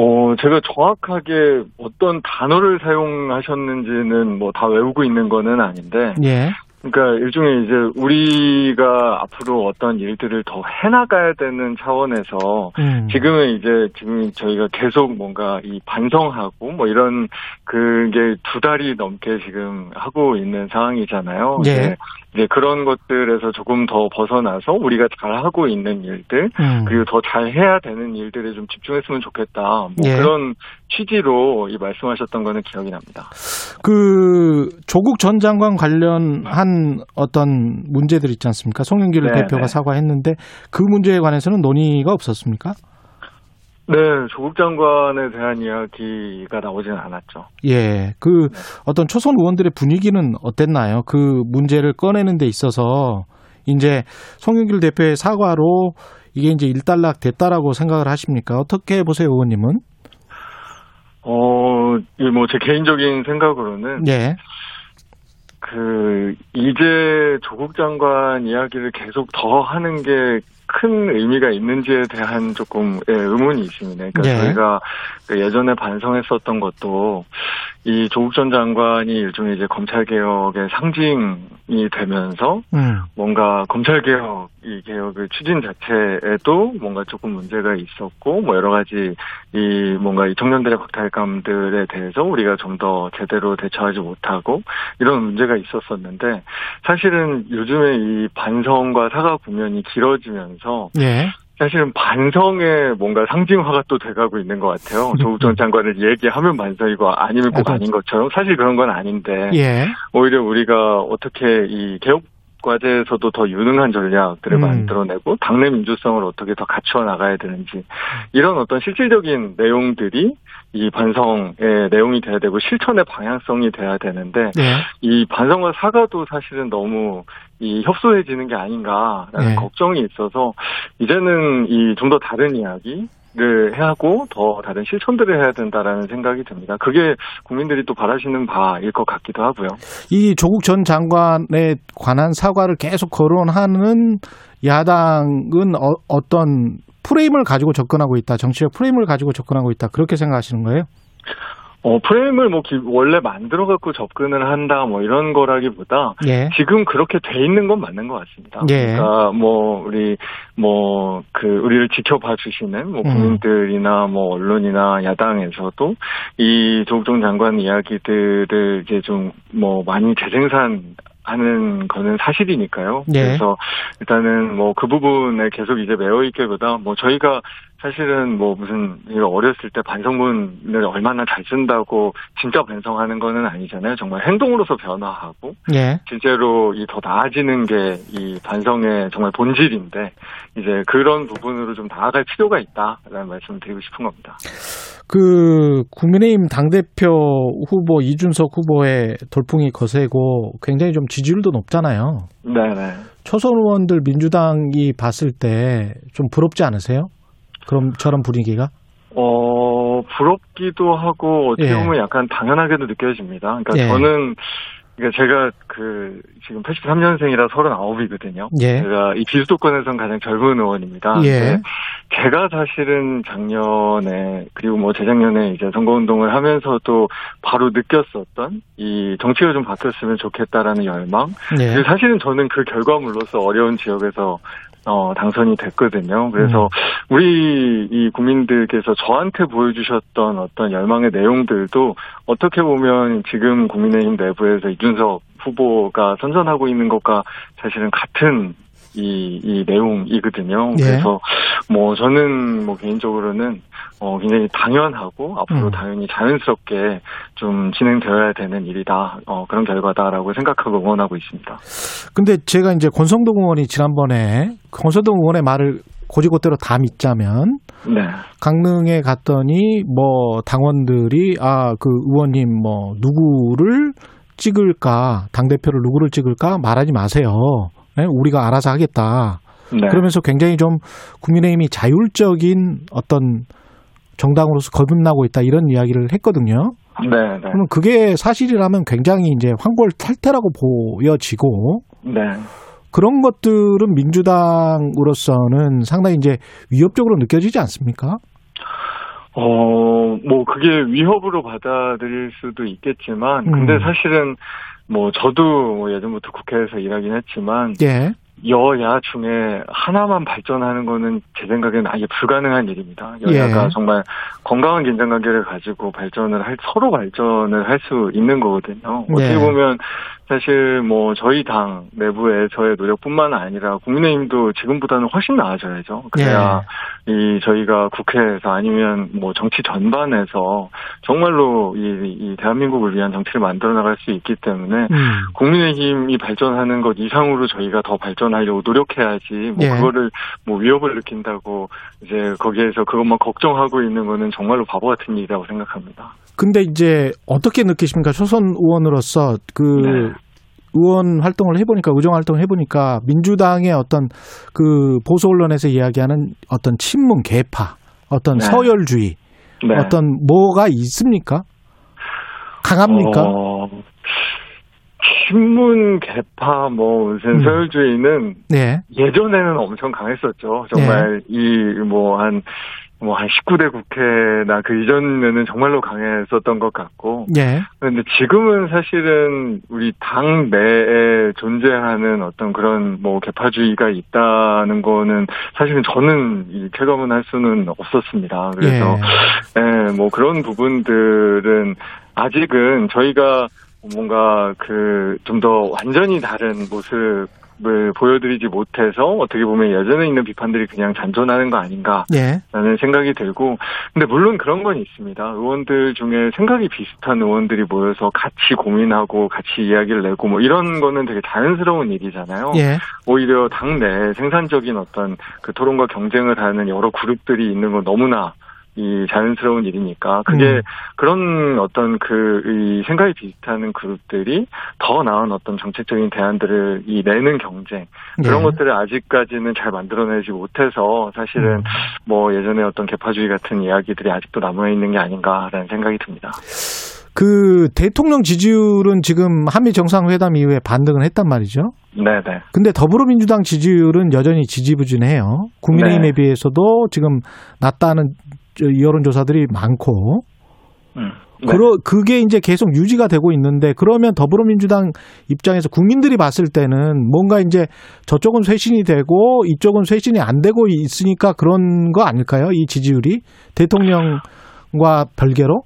어, 제가 정확하게 어떤 단어를 사용하셨는지는 뭐 다 외우고 있는 거는 아닌데, 예. 그러니까 일종의 이제 우리가 앞으로 어떤 일들을 더 해나가야 되는 차원에서 음. 지금은 이제 지금 저희가 계속 뭔가 이 반성하고 뭐 이런 그게 두 달이 넘게 지금 하고 있는 상황이잖아요. 예. 이제, 이제 그런 것들에서 조금 더 벗어나서 우리가 잘 하고 있는 일들 음. 그리고 더 잘 해야 되는 일들에 좀 집중했으면 좋겠다. 뭐 예. 그런 취지로 이 말씀하셨던 거는 기억이 납니다. 그 조국 전 장관 관련한 어떤 문제들 있지 않습니까? 송영길 네, 대표가 네. 사과했는데 그 문제에 관해서는 논의가 없었습니까? 네, 조국 장관에 대한 이야기가 나오지는 않았죠. 예. 그 어떤 초선 의원들의 분위기는 어땠나요? 그 문제를 꺼내는 데 있어서 이제 송영길 대표의 사과로 이게 이제 일단락 됐다라고 생각을 하십니까? 어떻게 보세요, 의원님은? 어, 뭐 제 개인적인 생각으로는 예. 그 이제 조국 장관 이야기를 계속 더 하는 게 큰 의미가 있는지에 대한 조금 예, 의문이 있습니다. 그러니까 예. 저희가 그 예전에 반성했었던 것도 이 조국 전 장관이 일종의 이제 검찰 개혁의 상징이 되면서 음. 뭔가 검찰 개혁 이 개혁의 추진 자체에도 뭔가 조금 문제가 있었고 뭐 여러 가지 이 뭔가 이 청년들의 박탈감들에 대해서 우리가 좀 더 제대로 대처하지 못하고 이런 문제가 있었었는데 사실은 요즘에 이 반성과 사과 국면이 길어지면서 예. 사실은 반성의 뭔가 상징화가 또 돼가고 있는 것 같아요. 조국 전 장관을 얘기하면 반성이고 아니면 꼭 아, 아닌 것처럼 사실 그런 건 아닌데 예. 오히려 우리가 어떻게 이 개혁 과제에서도 더 유능한 전략들을 음. 만들어내고 당내 민주성을 어떻게 더 갖추어 나가야 되는지 이런 어떤 실질적인 내용들이 이 반성의 내용이 돼야 되고 실천의 방향성이 돼야 되는데 예. 이 반성과 사과도 사실은 너무 이 협소해지는 게 아닌가라는 네. 걱정이 있어서 이제는 이 좀 더 다른 이야기 를 해야 하고 더 다른 실천들을 해야 된다라는 생각이 듭니다. 그게 국민들이 또 바라시는 바일 것 같기도 하고요. 이 조국 전 장관에 관한 사과를 계속 거론하는 야당은 어, 떤 프레임을 가지고 접근하고 있다. 정치적 프레임을 가지고 접근하고 있다. 그렇게 생각하시는 거예요? 어, 프레임을 뭐 기- 원래 만들어 갖고 접근을 한다 뭐 이런 거라기보다 예. 지금 그렇게 돼 있는 건 맞는 것 같습니다. 예. 그러니까 뭐 우리 뭐 그 우리를 지켜봐 주시는 뭐 음. 국민들이나 뭐 언론이나 야당에서도 이 조국 전 장관 이야기들을 이제 좀 뭐 많이 재생산 하는 거는 사실이니까요. 예. 그래서 일단은 뭐 그 부분에 계속 이제 매여 있기보다 뭐 저희가 사실은 뭐 무슨 어렸을 때 반성문을 얼마나 잘 쓴다고 진짜 반성하는 거는 아니잖아요. 정말 행동으로서 변화하고 예. 실제로 이 더 나아지는 게 이 반성의 정말 본질인데 이제 그런 부분으로 좀 나아갈 필요가 있다라는 말씀을 드리고 싶은 겁니다. 그 국민의힘 당대표 후보 이준석 후보의 돌풍이 거세고 굉장히 좀 지지율도 높잖아요. 네네. 초선 의원들 민주당이 봤을 때 좀 부럽지 않으세요? 그럼 저런 분위기가? 어 부럽기도 하고 어떻게 예. 보면 약간 당연하게도 느껴집니다. 그러니까 예. 저는 그러니까 제가 그 지금 83년생이라 39이거든요. 예. 제가 이 비수도권에선 가장 젊은 의원입니다. 예. 제가 사실은 작년에 그리고 뭐 재작년에 이제 선거운동을 하면서도 바로 느꼈었던 이 정치가 좀 바뀌었으면 좋겠다라는 열망. 예. 사실은 저는 그 결과물로서 어려운 지역에서 어, 당선이 됐거든요. 그래서 음. 우리 이 국민들께서 저한테 보여주셨던 어떤 열망의 내용들도 어떻게 보면 지금 국민의힘 내부에서 이준석 후보가 선전하고 있는 것과 사실은 같은 이, 이 내용이거든요. 예. 그래서 뭐 저는 뭐 개인적으로는 어 굉장히 당연하고 앞으로 음. 당연히 자연스럽게 좀 진행되어야 되는 일이다. 어 그런 결과다라고 생각하고 응원하고 있습니다. 근데 제가 이제 권성동 의원이 지난번에 권성동 의원의 말을 고지고대로 다 믿자면 네. 강릉에 갔더니 뭐 당원들이 아 그 의원님 뭐 누구를 찍을까 당 대표를 누구를 찍을까 말하지 마세요. 네? 우리가 알아서 하겠다. 네. 그러면서 굉장히 좀 국민의힘이 자율적인 어떤 정당으로서 거듭나고 있다 이런 이야기를 했거든요. 네, 네, 그러면 그게 사실이라면 굉장히 이제 황골 탈퇴라고 보여지고 네. 그런 것들은 민주당으로서는 상당히 이제 위협적으로 느껴지지 않습니까? 어, 뭐, 그게 위협으로 받아들일 수도 있겠지만, 근데 음. 사실은, 뭐, 저도 뭐 예전부터 국회에서 일하긴 했지만, 예. 여야 중에 하나만 발전하는 거는 제 생각에는 아예 불가능한 일입니다. 여야가 예. 정말 건강한 긴장 관계를 가지고 발전을 할, 서로 발전을 할 수 있는 거거든요. 어떻게 예. 보면 사실 뭐 저희 당 내부의 저의 노력뿐만 아니라 국민의힘도 지금보다는 훨씬 나아져야죠. 그래야 예. 이 저희가 국회에서 아니면 뭐 정치 전반에서 정말로 이, 이 대한민국을 위한 정치를 만들어 나갈 수 있기 때문에 음. 국민의힘이 발전하는 것 이상으로 저희가 더 발전하려고 노력해야지 뭐 예. 그거를 뭐 위협을 느낀다고 이제 거기에서 그것만 걱정하고 있는 거는 정말로 바보 같은 일이라고 생각합니다. 근데 이제 어떻게 느끼십니까? 초선 의원으로서 그 네. 의원 활동을 해보니까 의정 활동을 해보니까 민주당의 어떤 그 보수 언론에서 이야기하는 어떤 친문 개파, 어떤 네. 서열주의, 네. 어떤 뭐가 있습니까? 강합니까? 어, 신문 개파 뭐 무슨 음. 서열주의는 네, 예전에는 엄청 강했었죠. 정말 이 뭐 한 뭐 한 19대 국회나 그 이전에는 정말로 강했었던 것 같고. 예, 그런데 지금은 사실은 우리 당 내에 존재하는 어떤 그런 뭐 개파주의가 있다는 거는 사실은 저는 이 체감은 할 수는 없었습니다. 그래서 예, 뭐 그런 부분들은 아직은 저희가 뭔가 그 좀 더 완전히 다른 모습 을 보여드리지 못해서 어떻게 보면 예전에 있는 비판들이 그냥 잔존하는 거 아닌가 예, 라는 생각이 들고 근데 물론 그런 건 있습니다. 의원들 중에 생각이 비슷한 의원들이 모여서 같이 고민하고 같이 이야기를 내고 뭐 이런 거는 되게 자연스러운 일이잖아요. 예, 오히려 당내 생산적인 어떤 그 토론과 경쟁을 하는 여러 그룹들이 있는 건 너무나 이 자연스러운 일이니까 그게 음. 그런 어떤 그이 생각이 비슷한 그룹들이 더 나은 어떤 정책적인 대안들을 이 내는 경쟁 그런 예. 것들을 아직까지는 잘 만들어내지 못해서 사실은 음. 뭐 예전에 어떤 개파주의 같은 이야기들이 아직도 남아 있는 게 아닌가라는 생각이 듭니다. 그 대통령 지지율은 지금 한미 정상회담 이후에 반등을 했단 말이죠. 네네. 근데 더불어민주당 지지율은 여전히 지지부진해요. 국민의힘에 네. 비해서도 지금 낮다는 저 여론조사들이 많고 음. 네. 그러, 그게 이제 계속 유지가 되고 있는데 그러면 더불어민주당 입장에서 국민들이 봤을 때는 뭔가 이제 저쪽은 쇄신이 되고 이쪽은 쇄신이 안 되고 있으니까 그런 거 아닐까요? 이 지지율이 대통령과 별개로?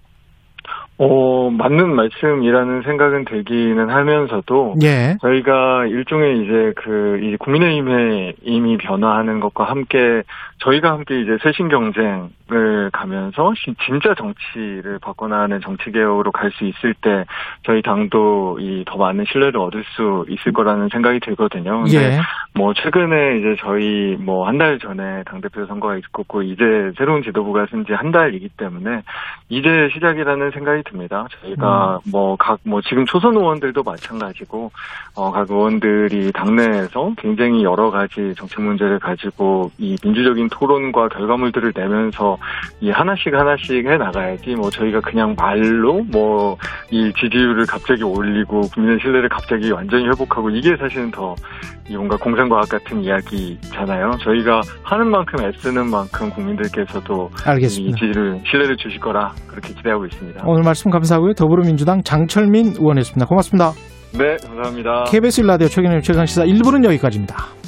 어, 맞는 말씀이라는 생각은 들기는 하면서도 예. 저희가 일종의 이제 그, 이 국민의힘의 이미 변화하는 것과 함께 저희가 함께 이제 쇄신 경쟁을 가면서 시- 진짜 정치를 바꿔나가는 정치 개혁으로 갈 수 있을 때 저희 당도 이 더 많은 신뢰를 얻을 수 있을 거라는 생각이 들거든요. 근데 예. 뭐 최근에 이제 저희 뭐 한 달 전에 당 대표 선거가 있었고 이제 새로운 지도부가 쓴 지 한 달이기 때문에 이제 시작이라는 생각이 듭니다. 저희가 뭐 각뭐 지금 초선 의원들도 마찬가지고 어 각 의원들이 당내에서 굉장히 여러 가지 정책 문제를 가지고 이 민주적인 토론과 결과물들을 내면서 이 하나씩 하나씩 해 나가야지 뭐 저희가 그냥 말로 뭐 이 지지율을 갑자기 올리고 국민의 신뢰를 갑자기 완전히 회복하고 이게 사실은 더이 뭔가 공상과학 같은 이야기잖아요. 저희가 하는 만큼 애쓰는 만큼 국민들께서도 이 알겠습니다. 지지를 신뢰를 주실 거라 그렇게 기대하고 있습니다. 오늘 말씀 감사하고요. 더불어민주당 장철민 의원이었습니다. 고맙습니다. 네, 감사합니다. KBS 라디오 최경영 최강시사 1부는 여기까지입니다.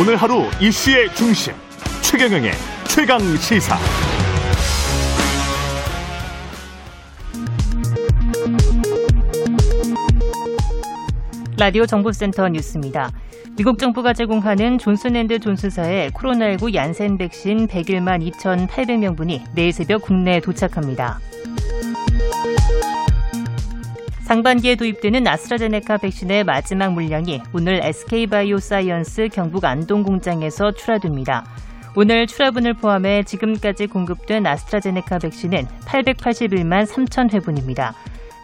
오늘 하루 이슈의 중심 최경영의 최강 시사. 라디오 정보센터 뉴스입니다. 미국 정부가 제공하는 존슨앤드 존슨사의 코로나19 얀센 백신 101만 2,800명분이 내일 새벽 국내에 도착합니다. 상반기에 도입되는 아스트라제네카 백신의 마지막 물량이 오늘 SK바이오사이언스 경북 안동 공장에서 출하됩니다. 오늘 출하분을 포함해 지금까지 공급된 아스트라제네카 백신은 881만 3천 회분입니다.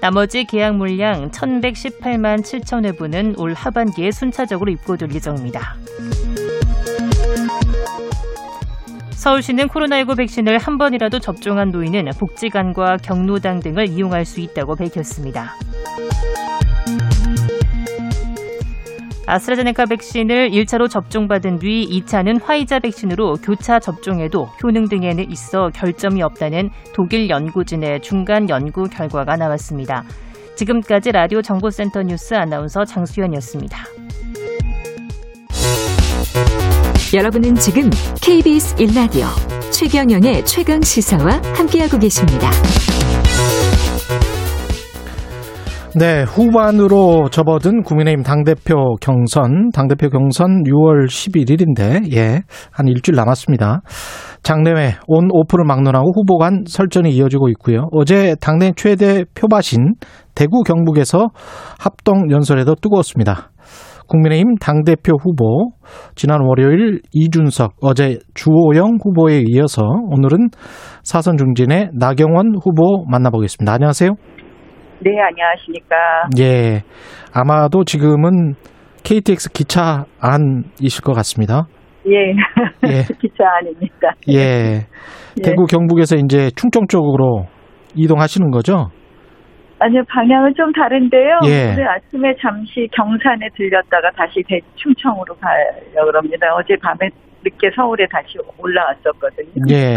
나머지 계약 물량 1118만 7천 회분은 올 하반기에 순차적으로 입고될 예정입니다. 서울시는 코로나19 백신을 한 번이라도 접종한 노인은 복지관과 경로당 등을 이용할 수 있다고 밝혔습니다. 아스트라제네카 백신을 1차로 접종받은 뒤 2차는 화이자 백신으로 교차 접종에도 효능 등에는 있어 결점이 없다는 독일 연구진의 중간 연구 결과가 나왔습니다. 지금까지 라디오 정보센터 뉴스 아나운서 장수연이었습니다. 여러분은 지금 KBS 1라디오 최경영의 최강 시사와 함께하고 계십니다. 네, 후반으로 접어든 국민의힘 당대표 경선, 당대표 경선 6월 11일인데, 예, 한 일주일 남았습니다. 장내외 온 오프를 막론하고 후보 간 설전이 이어지고 있고요. 어제 당내 최대 표밭인 대구 경북에서 합동 연설에도 뜨거웠습니다. 국민의힘 당대표 후보 지난 월요일 이준석 어제 주호영 후보에 이어서 오늘은 사선 중진의 나경원 후보 만나보겠습니다. 안녕하세요. 네, 안녕하십니까. 예. 아마도 지금은 KTX 기차 안이실 것 같습니다. 예. 예. 기차 안입니다. 예. 대구 경북에서 이제 충청 쪽으로 이동하시는 거죠? 아니요, 방향은 좀 다른데요. 예. 오늘 아침에 잠시 경산에 들렸다가 다시 대 충청으로 가려고 합니다. 어제 밤에 늦게 서울에 다시 올라왔었거든요. 예.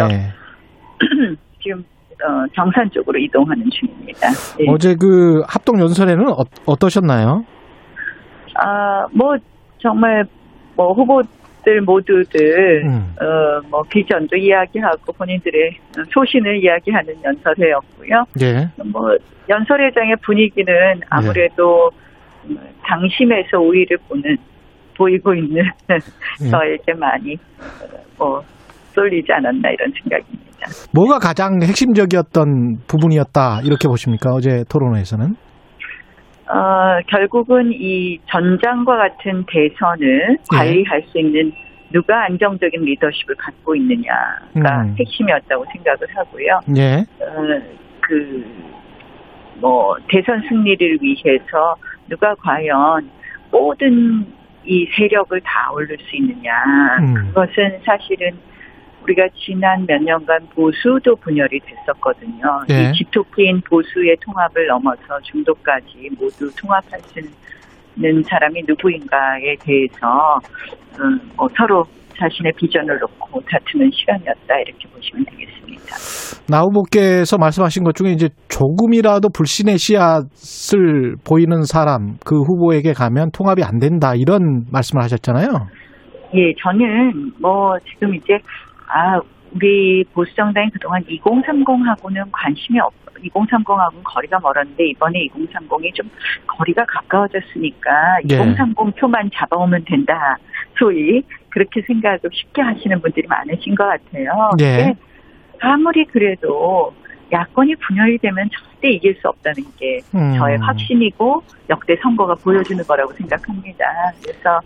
지금 어, 경산 쪽으로 이동하는 중입니다. 예. 어제 그 합동 연설에는 어, 떠셨나요 아, 뭐 정말 뭐 후보 들 모두들 음. 어, 뭐 비전도 이야기하고 본인들의 소신을 이야기하는 연설회였고요. 예. 뭐 연설회장의 분위기는 아무래도 음, 당심에서 우위를 보는 보이고 있는 예. 저에게 많이 어, 뭐 쏠리지 않았나 이런 생각입니다. 뭐가 가장 핵심적이었던 부분이었다 이렇게 보십니까? 어제 토론회에서는? 어, 결국은 이 전장과 같은 대선을 관리할 수 있는 누가 안정적인 리더십을 갖고 있느냐가 음. 핵심이었다고 생각을 하고요. 예. 어, 그, 뭐, 대선 승리를 위해서 누가 과연 모든 이 세력을 다 올릴 수 있느냐. 음. 그것은 사실은 우리가 지난 몇 년간 보수도 분열이 됐었거든요. 예. 이 지토피인 보수의 통합을 넘어서 중도까지 모두 통합할 수 있는 사람이 누구인가에 대해서 음, 뭐 서로 자신의 비전을 놓고 다투는 시간이었다 이렇게 보시면 되겠습니다. 나 후보께서 말씀하신 것 중에 이제 조금이라도 불신의 씨앗을 보이는 사람 그 후보에게 가면 통합이 안 된다 이런 말씀을 하셨잖아요. 예, 저는 뭐 지금 이제 아 우리 보수 정당이 그동안 2030하고는 관심이 없. 2030하고는 거리가 멀었는데 이번에 2030이 좀 거리가 가까워졌으니까 예. 2030 표만 잡아오면 된다. 소위 그렇게 생각을 쉽게 하시는 분들이 많으신 것 같아요. 예. 근데 아무리 그래도 야권이 분열이 되면 절대 이길 수 없다는 게 음. 저의 확신이고 역대 선거가 보여주는 거라고 생각합니다. 그래서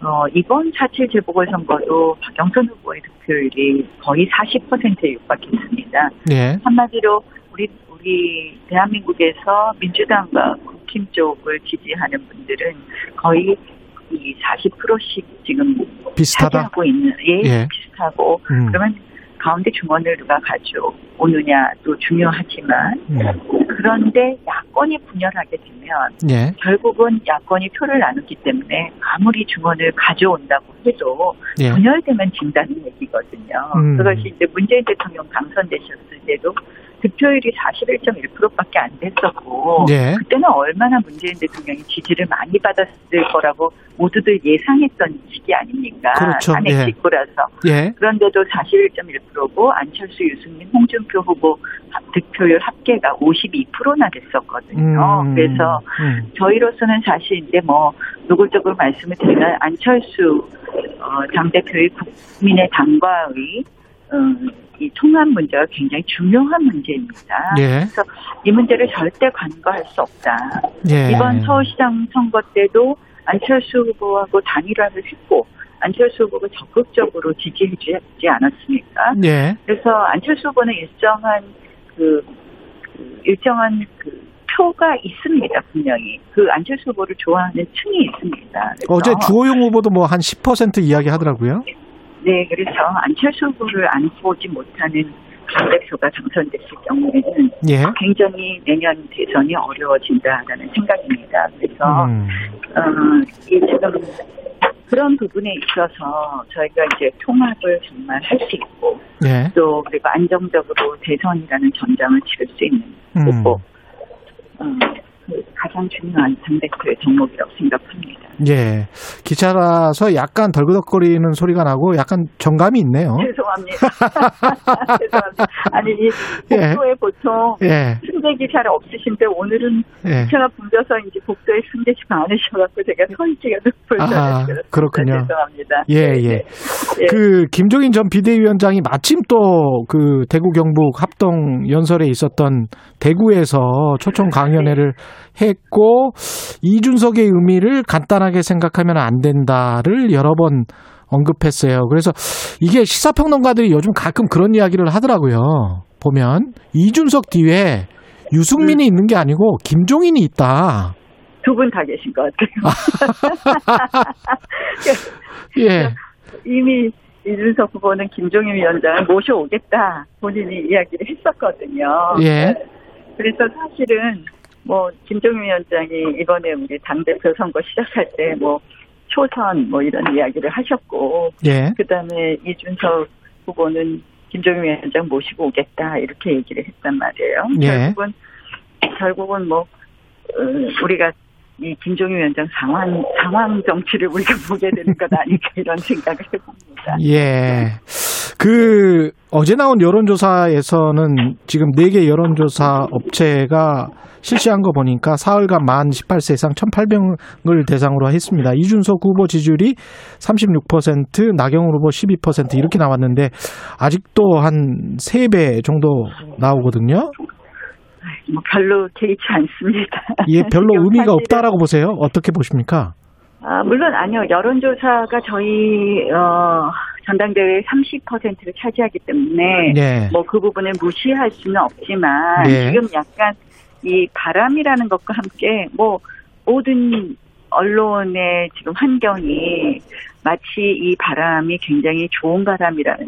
어, 이번 4.7 재보궐선거도 박영선 후보의 득표율이 거의 40%에 육박했습니다. 예. 한마디로 우리 우리 대한민국에서 민주당과 국힘 쪽을 지지하는 분들은 거의 이 40%씩 지금 비슷하다. 차지하고 있는 예, 예. 비슷하고 음. 그러면 가운데 중원을 누가 가져오느냐도 중요하지만 음. 그런데 야권이 분열하게 되면 예. 결국은 야권이 표를 나누기 때문에 아무리 중원을 가져온다고 해도 예. 분열되면 진다는 얘기거든요. 음. 그것이 이제 문재인 대통령 당선되셨을 때도 득표율이 41.1%밖에 안 됐었고 예. 그때는 얼마나 문재인 대통령이 지지를 많이 받았을 거라고 모두들 예상했던 시기 아닙니까? 그렇죠. 탄핵 예. 직후라서. 예. 그런데도 41.1%고 안철수, 유승민, 홍준표 후보 득표율 합계가 52%나 됐었거든요. 음. 그래서 음. 저희로서는 사실 이제 뭐 노골적으로 말씀을 드리면 안철수 어, 당 대표의 국민의 당과의 음, 이 통합 문제가 굉장히 중요한 문제입니다. 예. 그래서 이 문제를 절대 간과할 수 없다. 예. 이번 서울시장 선거 때도 안철수 후보하고 단일화를 했고 안철수 후보가 적극적으로 지지해 주지 않았습니까? 예. 그래서 안철수 후보는 일정한 그, 그 일정한 그 표가 있습니다 분명히 그 안철수 후보를 좋아하는 층이 있습니다. 어제 주호영 후보도 뭐 한 10% 이야기 하더라고요. 네, 그래서 안철수 후보를 안 보지 못하는 당대표가 당선됐을 경우에는 예. 굉장히 내년 대선이 어려워진다라는 생각입니다. 그래서 음. 어, 이 지금 그런 부분에 있어서 저희가 이제 통합을 정말 할 수 있고 예. 또 그리고 안정적으로 대선이라는 전장을 치를 수 있는 음. 후보 어, 그 가장 중요한 당대표의 덕목이라고 생각합니다. 예. 기차라서 약간 덜그덕거리는 소리가 나고 약간 정감이 있네요. 죄송합니다. 죄송합니다. 아니 이 예. 복도에 보통 예. 승객이 잘 없으신데 오늘은 예. 기차가 붐벼서 이제 복도에 승객이 많으셔갖고 제가 서있지가 아, 불편했어요. 그렇군요. 죄송합니다. 예, 네, 예. 네. 예. 그 김종인 전 비대위원장이 마침 또 그 대구 경북 합동 연설에 있었던 대구에서 초청 강연회를 했고 이준석의 의미를 간단하게 생각하면 안 된다를 여러 번 언급했어요. 그래서 이게 시사평론가들이 요즘 가끔 그런 이야기를 하더라고요. 보면 이준석 뒤에 유승민이 있는 게 아니고 김종인이 있다. 두 분 다 계신 것 같아요. 예. 이미 이준석 후보는 김종인 위원장을 모셔오겠다 본인이 이야기를 했었거든요. 예. 그래서 사실은 뭐 김종인 위원장이 이번에 우리 당 대표 선거 시작할 때 뭐 초선 뭐 이런 이야기를 하셨고 예. 그다음에 이준석 후보는 김종인 위원장 모시고 오겠다 이렇게 얘기를 했단 말이에요. 예. 결국은 결국은 뭐 어, 우리가 이 김종인 위원장 상황 상황 정치를 우리가 보게 되는 것 아닐까 이런 생각을 해봅니다. 예. 그 어제 나온 여론조사에서는 지금 4개 여론조사 업체가 실시한 거 보니까 사흘간 만 18세 이상 1,800을 대상으로 했습니다. 이준석 후보 지지율이 36%, 나경원 후보 12% 이렇게 나왔는데 아직도 한 3배 정도 나오거든요. 뭐 별로 개의치 않습니다. 이게 별로 의미가 없다라고 보세요. 어떻게 보십니까? 아, 물론 아니요. 여론조사가 저희 어, 전당대회 30%를 차지하기 때문에 네. 뭐그 부분을 무시할 수는 없지만 네. 지금 약간 이 바람이라는 것과 함께 뭐 모든 언론의 지금 환경이 마치 이 바람이 굉장히 좋은 바람이라는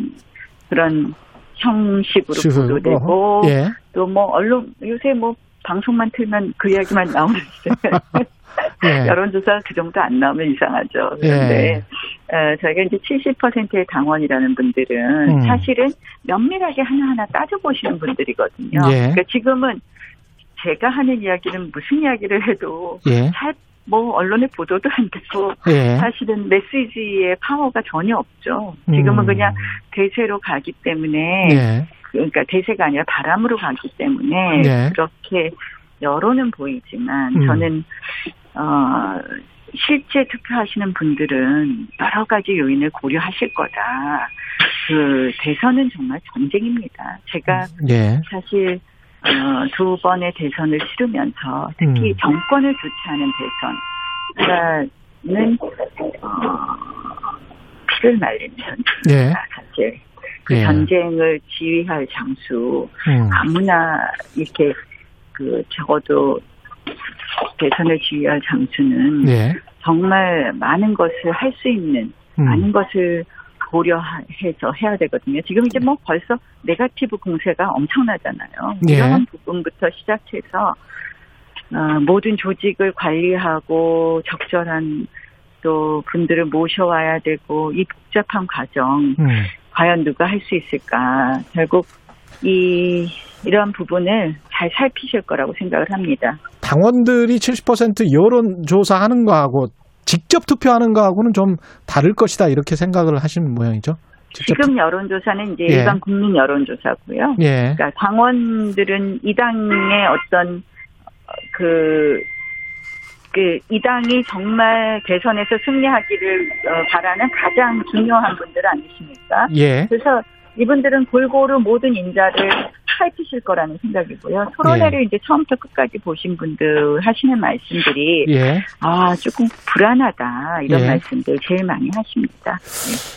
그런 형식으로 식으로, 보도되고 어허. 예. 또뭐 언론 요새 뭐 방송만 틀면 그 이야기만 나오는데 예. 여론조사 그 정도 안 나오면 이상하죠. 그런데 어, 저희가 이제 70%의 당원이라는 분들은 음. 사실은 면밀하게 하나하나 따져보시는 분들이거든요. 예. 그러니까 지금은 제가 하는 이야기는 무슨 이야기를 해도 예. 잘 뭐 언론에 보도도 안 되고 예. 사실은 메시지의 파워가 전혀 없죠. 지금은 음. 그냥 대세로 가기 때문에 예. 그러니까 대세가 아니라 바람으로 가기 때문에 네. 그렇게 여론은 보이지만 음. 저는 어 실제 투표하시는 분들은 여러 가지 요인을 고려하실 거다. 그 대선은 정말 전쟁입니다. 제가 예. 사실 어, 두 번의 대선을 치르면서 특히 음. 정권을 교체하는 대선은 어, 피를 말리는 전쟁입니다. 예. 사실 그 예. 전쟁을 지휘할 장수 음. 아무나 이렇게 그 적어도 대선을 지휘할 장수는 예. 정말 많은 것을 할 수 있는 음. 많은 것을 고려해서 해야 되거든요. 지금 이제 뭐 벌써 네가티브 공세가 엄청나잖아요. 예. 이런 부분부터 시작해서 어, 모든 조직을 관리하고 적절한 또 분들을 모셔와야 되고 이 복잡한 과정 음. 과연 누가 할 수 있을까? 결국 이 이러한 부분을 잘 살피실 거라고 생각을 합니다. 당원들이 70% 여론조사 하는 거하고 직접 투표하는 거하고는 좀 다를 것이다 이렇게 생각을 하시는 모양이죠. 지금 여론조사는 이제 예. 일반 국민 여론조사고요. 투- 예. 그러니까 당원들은 이 당의 어떤 어, 그, 그, 이 당이 정말 대선에서 승리하기를 어, 바라는 가장 중요한 분들 아니십니까? 예. 그래서 이분들은 골고루 모든 인자를 따지실 거라는 생각이고요. 토론회를 이제 처음부터 끝까지 보신 분들 하시는 말씀들이 예. 아 조금 불안하다 이런 예. 말씀들 제일 많이 하십니다.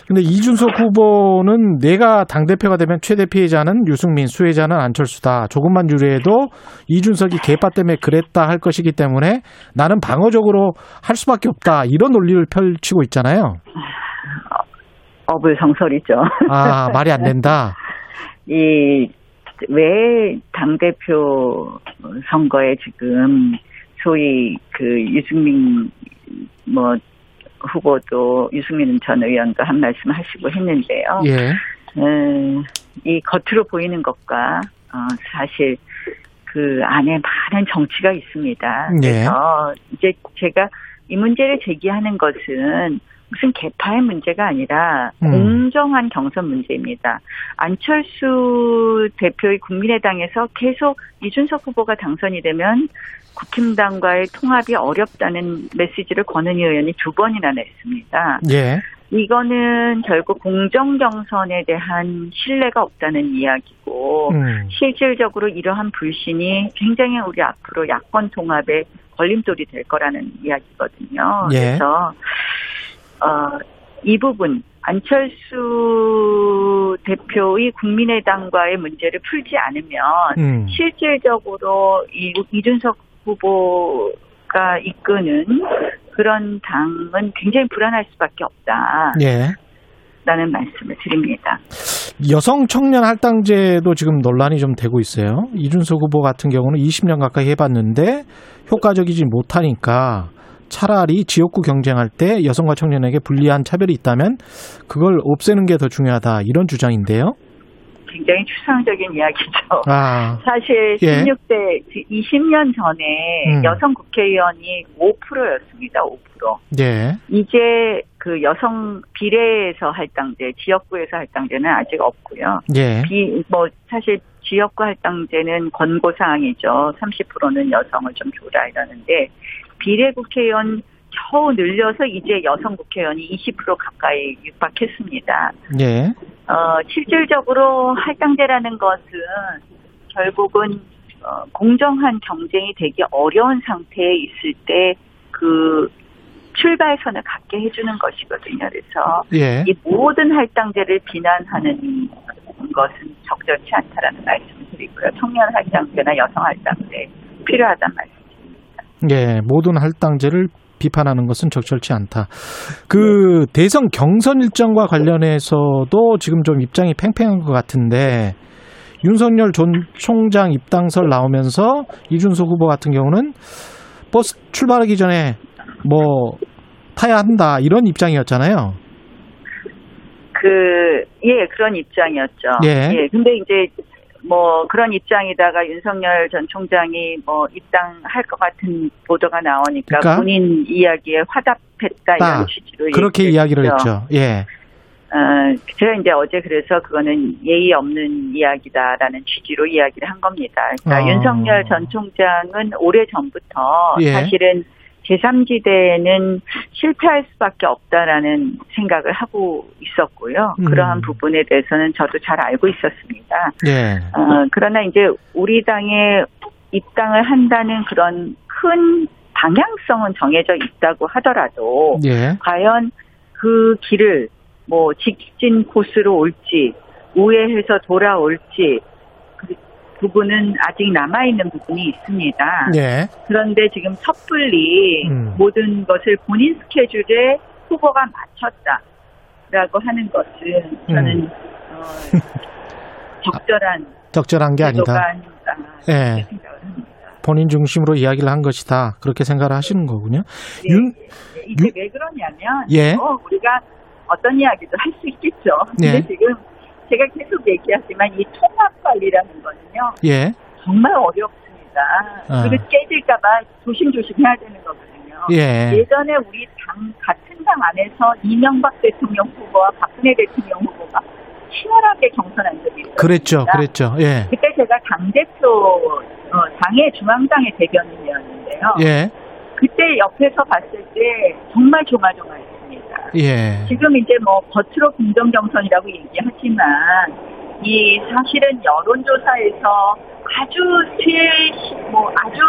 근데 이준석 후보는 내가 당 대표가 되면 최대 피해자는 유승민, 수혜자는 안철수다. 조금만 유리해도 이준석이 개파 때문에 그랬다 할 것이기 때문에 나는 방어적으로 할 수밖에 없다. 이런 논리를 펼치고 있잖아요. 어불성설이죠. 아, 말이 안 된다. 이, 왜 당대표 선거에 지금 소위 그 유승민 뭐 후보도 유승민 전 의원도 한 말씀 하시고 했는데요. 예. 음, 이 겉으로 보이는 것과 어, 사실 그 안에 많은 정치가 있습니다. 예. 그래서 이제 제가 이 문제를 제기하는 것은 무슨 개파의 문제가 아니라 음. 공정한 경선 문제입니다. 안철수 대표의 국민의당에서 계속 이준석 후보가 당선이 되면 국힘당과의 통합이 어렵다는 메시지를 권은희 의원이 두 번이나 냈습니다. 예. 이거는 결국 공정 경선에 대한 신뢰가 없다는 이야기고 음. 실질적으로 이러한 불신이 굉장히 우리 앞으로 야권 통합에 걸림돌이 될 거라는 이야기거든요. 예. 그래서 어, 이 부분 안철수 대표의 국민의당과의 문제를 풀지 않으면 음. 실질적으로 이 이준석 후보가 이끄는 그런 당은 굉장히 불안할 수밖에 없다라는 예. 말씀을 드립니다. 여성 청년 할당제도 지금 논란이 좀 되고 있어요. 이준석 후보 같은 경우는 20년 가까이 해봤는데 효과적이지 못하니까 차라리 지역구 경쟁할 때 여성과 청년에게 불리한 차별이 있다면 그걸 없애는 게 더 중요하다 이런 주장인데요. 굉장히 추상적인 이야기죠. 아, 사실 예. 16대 20년 전에 음. 여성 국회의원이 5%였습니다. 5%. 예, 이제 그 여성 비례에서 할당제, 지역구에서 할당제는 아직 없고요. 예, 비, 뭐, 사실 지역구 할당제는 권고 사항이죠. 30%는 여성을 좀 줘라 이러는데, 비례 국회의원 겨우 늘려서 이제 여성 국회의원이 20% 가까이 육박했습니다. 예, 어, 실질적으로 할당제라는 것은 결국은 어, 공정한 경쟁이 되기 어려운 상태에 있을 때 그 출발선을 갖게 해주는 것이거든요. 그래서 예. 이 모든 할당제를 비난하는 것은 적절치 않다라는 말씀을 드리고요. 청년 할당제나 여성 할당제 필요하단 말씀. 예, 모든 할당제를 비판하는 것은 적절치 않다. 그 대선 경선 일정과 관련해서도 지금 좀 입장이 팽팽한 것 같은데 윤석열 전 총장 입당설 나오면서 이준석 후보 같은 경우는 버스 출발하기 전에 뭐 타야 한다 이런 입장이었잖아요. 그, 예, 그런 입장이었죠. 예. 근데 이제, 뭐, 그런 입장이다가 윤석열 전 총장이 뭐, 입당할 것 같은 보도가 나오니까 그러니까? 본인 이야기에 화답했다 이런 딱 취지로 그렇게 이야기를 했죠. 했죠. 예. 어, 제가 이제 어제 그래서 그거는 예의 없는 이야기다라는 취지로 이야기를 한 겁니다. 그러니까 어. 윤석열 전 총장은 오래 전부터 예. 사실은 제3지대는 실패할 수밖에 없다라는 생각을 하고 있었고요. 음. 그러한 부분에 대해서는 저도 잘 알고 있었습니다. 예. 어, 그러나 이제 우리 당에 입당을 한다는 그런 큰 방향성은 정해져 있다고 하더라도 예. 과연 그 길을 뭐 직진 코스로 올지 우회해서 돌아올지 그 부분은 아직 남아 있는 부분이 있습니다. 예. 그런데 지금 섣불리 음. 모든 것을 본인 스케줄에 후보가 맞췄다라고 하는 것은 저는 음. 어, 적절한 적절한 게 아니다. 예. 본인 중심으로 이야기를 한 것이다. 그렇게 생각을 하시는 거군요. 네, 윤, 네, 이게 윤- 왜 그러냐면 예. 어, 우리가 어떤 이야기도 할 수 있겠죠. 근데 예. 지금 제가 계속 얘기하지만 이 통합 관리라는 거는요 예. 정말 어렵습니다. 아. 그리고 깨질까봐 조심조심 해야 되는 거거든요. 예. 예전에 우리 당 같은 당 안에서 이명박 대통령 후보와 박근혜 대통령 후보가 치열하게 경선한 적이 있어요. 그랬죠. 그랬죠. 예. 그때 제가 당 대표 어, 당의 중앙당의 대변인이었는데요. 예. 그때 옆에서 봤을 때 정말 조마조마했습니다. 예. 지금 이제 뭐 겉으로 공정 경선이라고 얘기하지만 이 사실은 여론조사에서 아주 제일 뭐 아주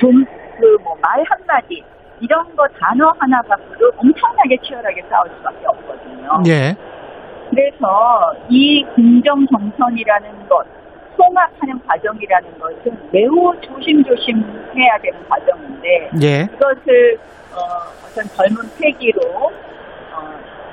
좀 그 뭐 말 한마디 이런 거 단어 하나 갖고도 엄청나게 치열하게 싸울 수밖에 없거든요. 예. 그래서 이 공정 정선이라는 것, 통합하는 과정이라는 것은 매우 조심조심 해야 되는 과정인데 예. 그것을 어, 어떤 젊은 패기로 어,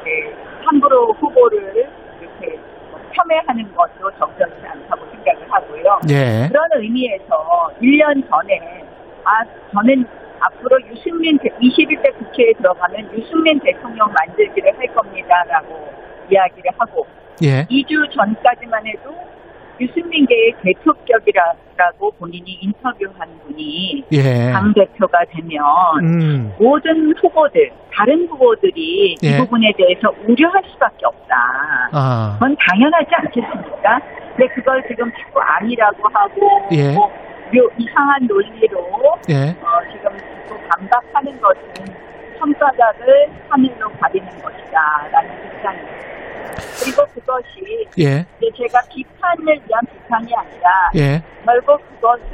이렇게 함부로 후보를 이렇게 뭐 폄훼하는 것도 적절치 않다고 생각을 하고요. 예. 그런 의미에서 1년 전에 아 저는 앞으로 유승민 대- 21대 국회에 들어가면 유승민 대통령 만들기를 할 겁니다라고 이야기를 하고 예. 2주 전까지만 해도 유승민계의 대표격이라고 본인이 인터뷰한 분이 예. 당 대표가 되면 음. 모든 후보들 다른 후보들이 예. 이 부분에 대해서 우려할 수밖에 없다. 아. 그건 당연하지 않겠습니까? 근데 그걸 지금 자꾸 아니라고 하고 예. 뭐 묘- 이상한 논리로 예. 어, 지금 자꾸 반박하는 것은 손바닥을 하늘로 가리는 것이다라는 입장입니다. 그리고 그것이 예. 이제 제가 비판을 위한 비판이 아니라 예. 결국 그것은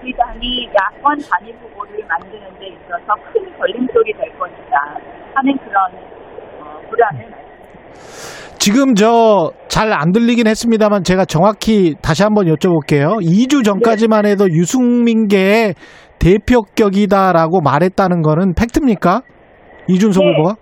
우리 당이 야권 단일 후보를 만드는 데 있어서 큰 걸림돌이 될 것이다 하는 그런 어, 불안을 지금 저 잘 안 들리긴 했습니다만 제가 정확히 다시 한번 여쭤볼게요. 2주 전까지만 해도 유승민계의 대표격이다라고 말했다는 거는 팩트입니까? 이준석 네. 후보가?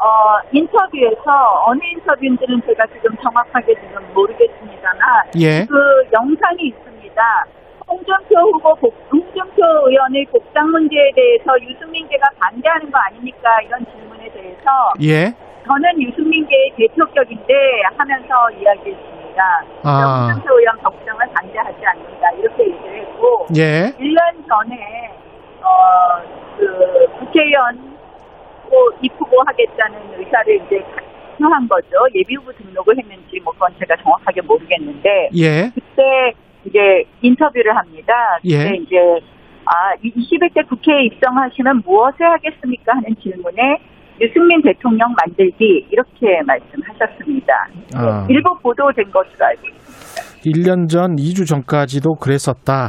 어, 인터뷰에서 어느 인터뷰인지는 제가 지금 정확하게 지금 모르겠습니다만 예. 그 영상이 있습니다. 홍준표 후보, 복, 홍준표 의원의 복당 문제에 대해서 유승민계가 반대하는 거 아닙니까? 이런 질문에 대해서 예. 저는 유승민계의 대표격인데 하면서 이야기했습니다. 아. 홍준표 의원 복당을 반대하지 않는다 이렇게 얘기를 했고 예. 1년 전에 어, 그 국회의원 또 입후보 하겠다는 의사를 이제 표한 거죠. 예비후보 등록을 했는지 뭐 그건 제가 정확하게 모르겠는데 예. 그때 이제 인터뷰를 합니다. 예. 그때 이제 아 21대 국회에 입성하시면 무엇을 하겠습니까 하는 질문에 유승민 대통령 만들기 이렇게 말씀하셨습니다. 아. 일부 보도된 것으로 알고 있습니다. 1년 전, 2주 전까지도 그랬었다.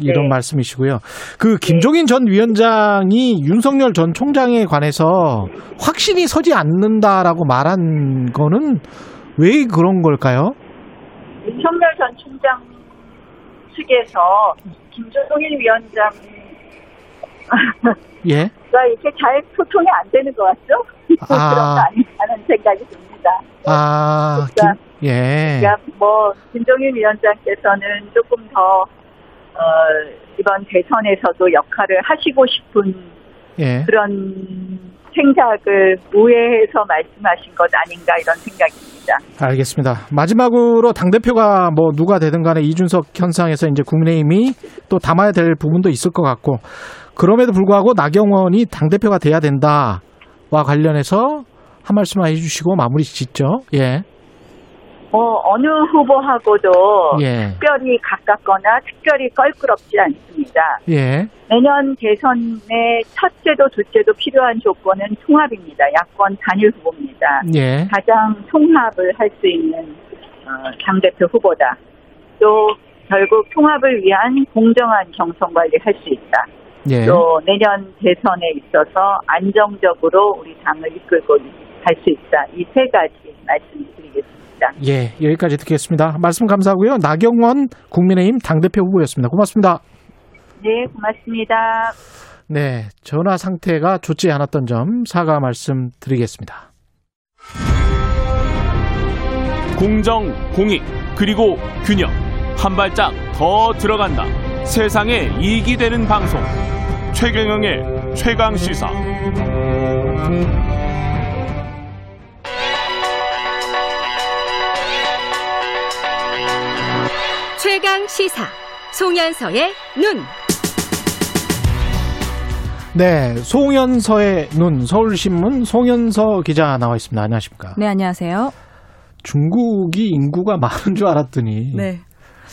이런 네. 말씀이시고요. 그 김종인 전 위원장이 윤석열 전 총장에 관해서 확신이 서지 않는다라고 말한 거는 왜 그런 걸까요? 윤석열 전 총장 측에서 김종인 위원장 예. 가 이렇게 잘 소통이 안 되는 것 같죠? 아. 그런 거 생각이 듭니다. 아, 그러니까, 김- 예. 그러니까 뭐 김종인 위원장께서는 조금 더 어, 이번 대선에서도 역할을 하시고 싶은 예. 그런 생각을 우회해서 말씀하신 것 아닌가 이런 생각입니다. 알겠습니다. 마지막으로 당 대표가 뭐 누가 되든 간에 이준석 현상에서 이제 국민의힘이 또 담아야 될 부분도 있을 것 같고 그럼에도 불구하고 나경원이 당 대표가 돼야 된다와 관련해서 한 말씀만 해주시고 마무리 짓죠. 예. 뭐 어느 후보하고도 예. 특별히 가깝거나 특별히 껄끄럽지 않습니다. 예. 내년 대선의 첫째도 둘째도 필요한 조건은 통합입니다. 야권 단일 후보입니다. 예. 가장 통합을 할 수 있는 어, 당대표 후보다. 또 결국 통합을 위한 공정한 경선 관리 할 수 있다. 예. 또 내년 대선에 있어서 안정적으로 우리 당을 이끌고 갈 수 있다. 이 세 가지 말씀드리겠습니다. 예. 여기까지 듣겠습니다. 말씀 감사하고요. 나경원 국민의힘 당대표 후보였습니다. 고맙습니다. 네, 고맙습니다. 네. 전화 상태가 좋지 않았던 점 사과 말씀드리겠습니다. 공정, 공익, 그리고 균형. 한 발짝 더 들어간다. 세상에 이익이 되는 방송. 최경영의 최강 시사. 최강 시사 송현서의 눈. 네. 송현서의 눈 서울신문 송현서 기자 나와 있습니다. 안녕하십니까? 네, 안녕하세요. 중국이 인구가 많은 줄 알았더니 네.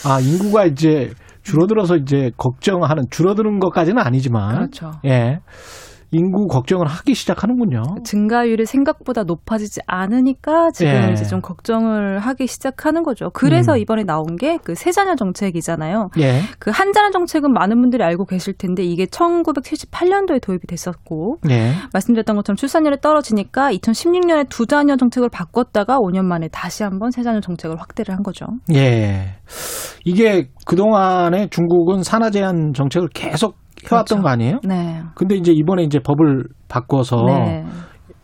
아 인구가 이제 줄어들어서 이제 걱정하는 줄어드는 것까지는 아니지만 그렇죠. 예 인구 걱정을 하기 시작하는군요. 증가율이 생각보다 높아지지 않으니까 지금 예. 이제 좀 걱정을 하기 시작하는 거죠. 그래서 음. 이번에 나온 게 그 세자녀 정책이잖아요. 예. 그 한자녀 정책은 많은 분들이 알고 계실 텐데 이게 1978년도에 도입이 됐었고 예. 말씀드렸던 것처럼 출산율이 떨어지니까 2016년에 두 자녀 정책을 바꿨다가 5년 만에 다시 한번 세 자녀 정책을 확대를 한 거죠. 예. 이게 그동안에 중국은 산하 제한 정책을 계속 해왔던 그렇죠. 거 아니에요? 네. 근데 이제 이번에 이제 법을 바꿔서 네.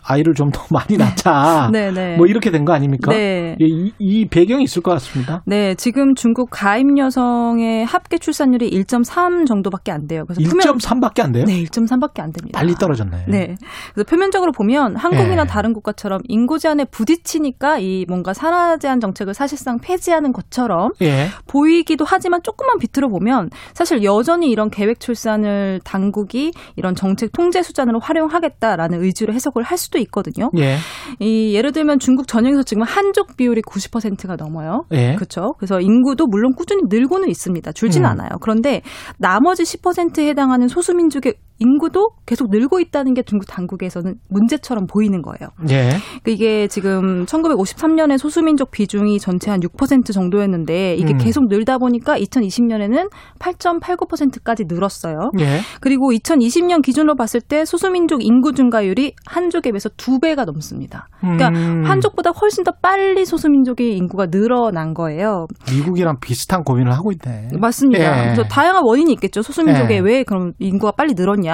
아이를 좀 더 많이 낳자. 네, 네. 뭐 이렇게 된 거 아닙니까? 네. 예, 이, 이 배경이 있을 것 같습니다. 네, 지금 중국 가임 여성의 합계 출산율이 1.3 정도밖에 안 돼요. 그래서 1.3밖에 안 돼요? 네, 1.3밖에 안 됩니다. 빨리 떨어졌네. 네. 그래서 표면적으로 보면 한국이나 네. 다른 국가처럼 인구 제한에 부딪히니까 이 뭔가 산하 제한 정책을 사실상 폐지하는 것처럼 예. 보이기도 하지만 조금만 비틀어 보면 사실 여전히 이런 계획 출산을 당국이 이런 정책 통제 수단으로 활용하겠다라는 의지로 해석을 할 수도 있거든요. 예. 이 예를 들면 중국 전역에서 지금 한족 비율이 90%가 넘어요. 예. 그렇죠. 그래서 인구도 물론 꾸준히 늘고는 있습니다. 줄지는 음. 않아요. 그런데 나머지 10%에 해당하는 소수민족의 인구도 계속 늘고 있다는 게 중국 당국에서는 문제처럼 보이는 거예요. 예. 그 이게 지금 1953년에 소수민족 비중이 전체 한 6% 정도였는데 이게 음. 계속 늘다 보니까 2020년에는 8.89%까지 늘었어요. 예. 그리고 2020년 기준으로 봤을 때 소수민족 인구 증가율이 한족에 비해서 두 배가 넘습니다. 그러니까 음. 한족보다 훨씬 더 빨리 소수민족의 인구가 늘어난 거예요. 미국이랑 비슷한 고민을 하고 있네. 맞습니다. 예. 그래서 다양한 원인이 있겠죠. 소수민족에 예. 왜 그럼 인구가 빨리 늘었냐?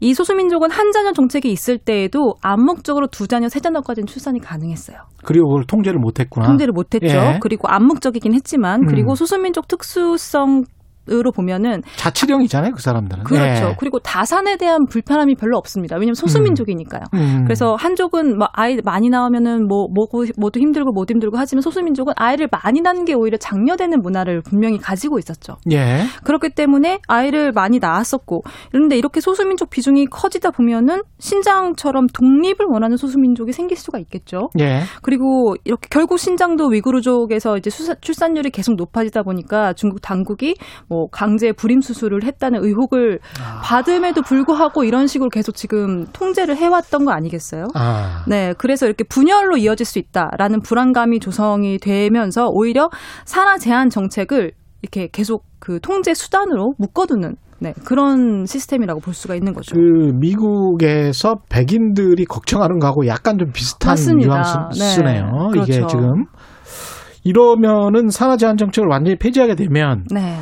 이 소수민족은 한 자녀 정책이 있을 때에도 암묵적으로 두 자녀, 세 자녀까지는 출산이 가능했어요. 그리고 그걸 통제를 못했구나. 통제를 못했죠. 예. 그리고 암묵적이긴 했지만 음. 그리고 소수민족 특수성 으로 보면은 자치령이잖아요, 그 사람들은. 그렇죠. 예. 그리고 다산에 대한 불편함이 별로 없습니다. 왜냐하면 소수민족이니까요. 음. 그래서 한족은 뭐 아이 많이 나오면은 뭐 뭐고 뭐도 힘들고 뭐도 힘들고 하지만 소수민족은 아이를 많이 낳는 게 오히려 장려되는 문화를 분명히 가지고 있었죠. 예. 그렇기 때문에 아이를 많이 낳았었고 그런데 이렇게 소수민족 비중이 커지다 보면은 신장처럼 독립을 원하는 소수민족이 생길 수가 있겠죠. 예. 그리고 이렇게 결국 신장도 위구르족에서 이제 출산율이 계속 높아지다 보니까 중국 당국이 뭐 강제 불임 수술을 했다는 의혹을 받음에도 불구하고 이런 식으로 계속 지금 통제를 해왔던 거 아니겠어요? 아. 네, 그래서 이렇게 분열로 이어질 수 있다라는 불안감이 조성이 되면서 오히려 산하 제한 정책을 이렇게 계속 그 통제 수단으로 묶어두는 네, 그런 시스템이라고 볼 수가 있는 거죠. 그 미국에서 백인들이 걱정하는 거하고 약간 좀 비슷한 맞습니다. 뉘앙스네요. 네, 이게 그렇죠. 지금 이러면은 산하 제한 정책을 완전히 폐지하게 되면 네,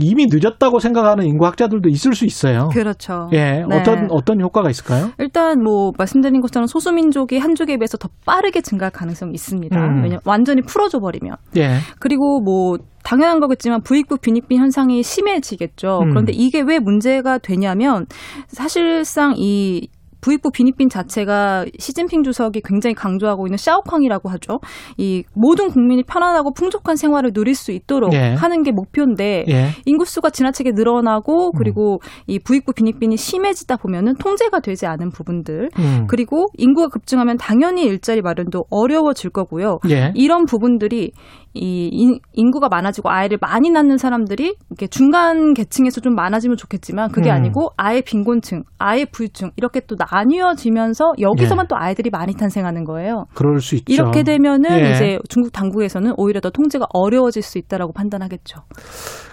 이미 늦었다고 생각하는 인구학자들도 있을 수 있어요. 그렇죠. 예, 네. 어떤 어떤 효과가 있을까요? 일단 뭐 말씀드린 것처럼 소수민족이 한족에 비해서 더 빠르게 증가할 가능성이 있습니다. 음. 왜냐면 완전히 풀어줘 버리면. 예. 그리고 뭐 당연한 거겠지만 부익부 빈익빈 현상이 심해지겠죠. 음. 그런데 이게 왜 문제가 되냐면 사실상 이 부익부 빈익빈 자체가 시진핑 주석이 굉장히 강조하고 있는 샤오캉이라고 하죠. 이 모든 국민이 편안하고 풍족한 생활을 누릴 수 있도록 예. 하는 게 목표인데 예. 인구수가 지나치게 늘어나고 그리고 이 부익부 빈익빈이 심해지다 보면은 통제가 되지 않은 부분들 음. 그리고 인구가 급증하면 당연히 일자리 마련도 어려워질 거고요. 예. 이런 부분들이 이 인- 인구가 많아지고 아이를 많이 낳는 사람들이 이렇게 중간 계층에서 좀 많아지면 좋겠지만 그게 음. 아니고 아예 빈곤층, 아예 부유층 이렇게 또 나뉘어지면서 여기서만 예. 또 아이들이 많이 탄생하는 거예요. 그럴 수 있죠. 이렇게 되면은 예. 이제 중국 당국에서는 오히려 더 통제가 어려워질 수 있다라고 판단하겠죠.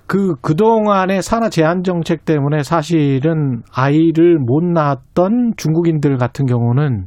그 그동안의 산하 제한 정책 때문에 사실은 아이를 못 낳았던 중국인들 같은 경우는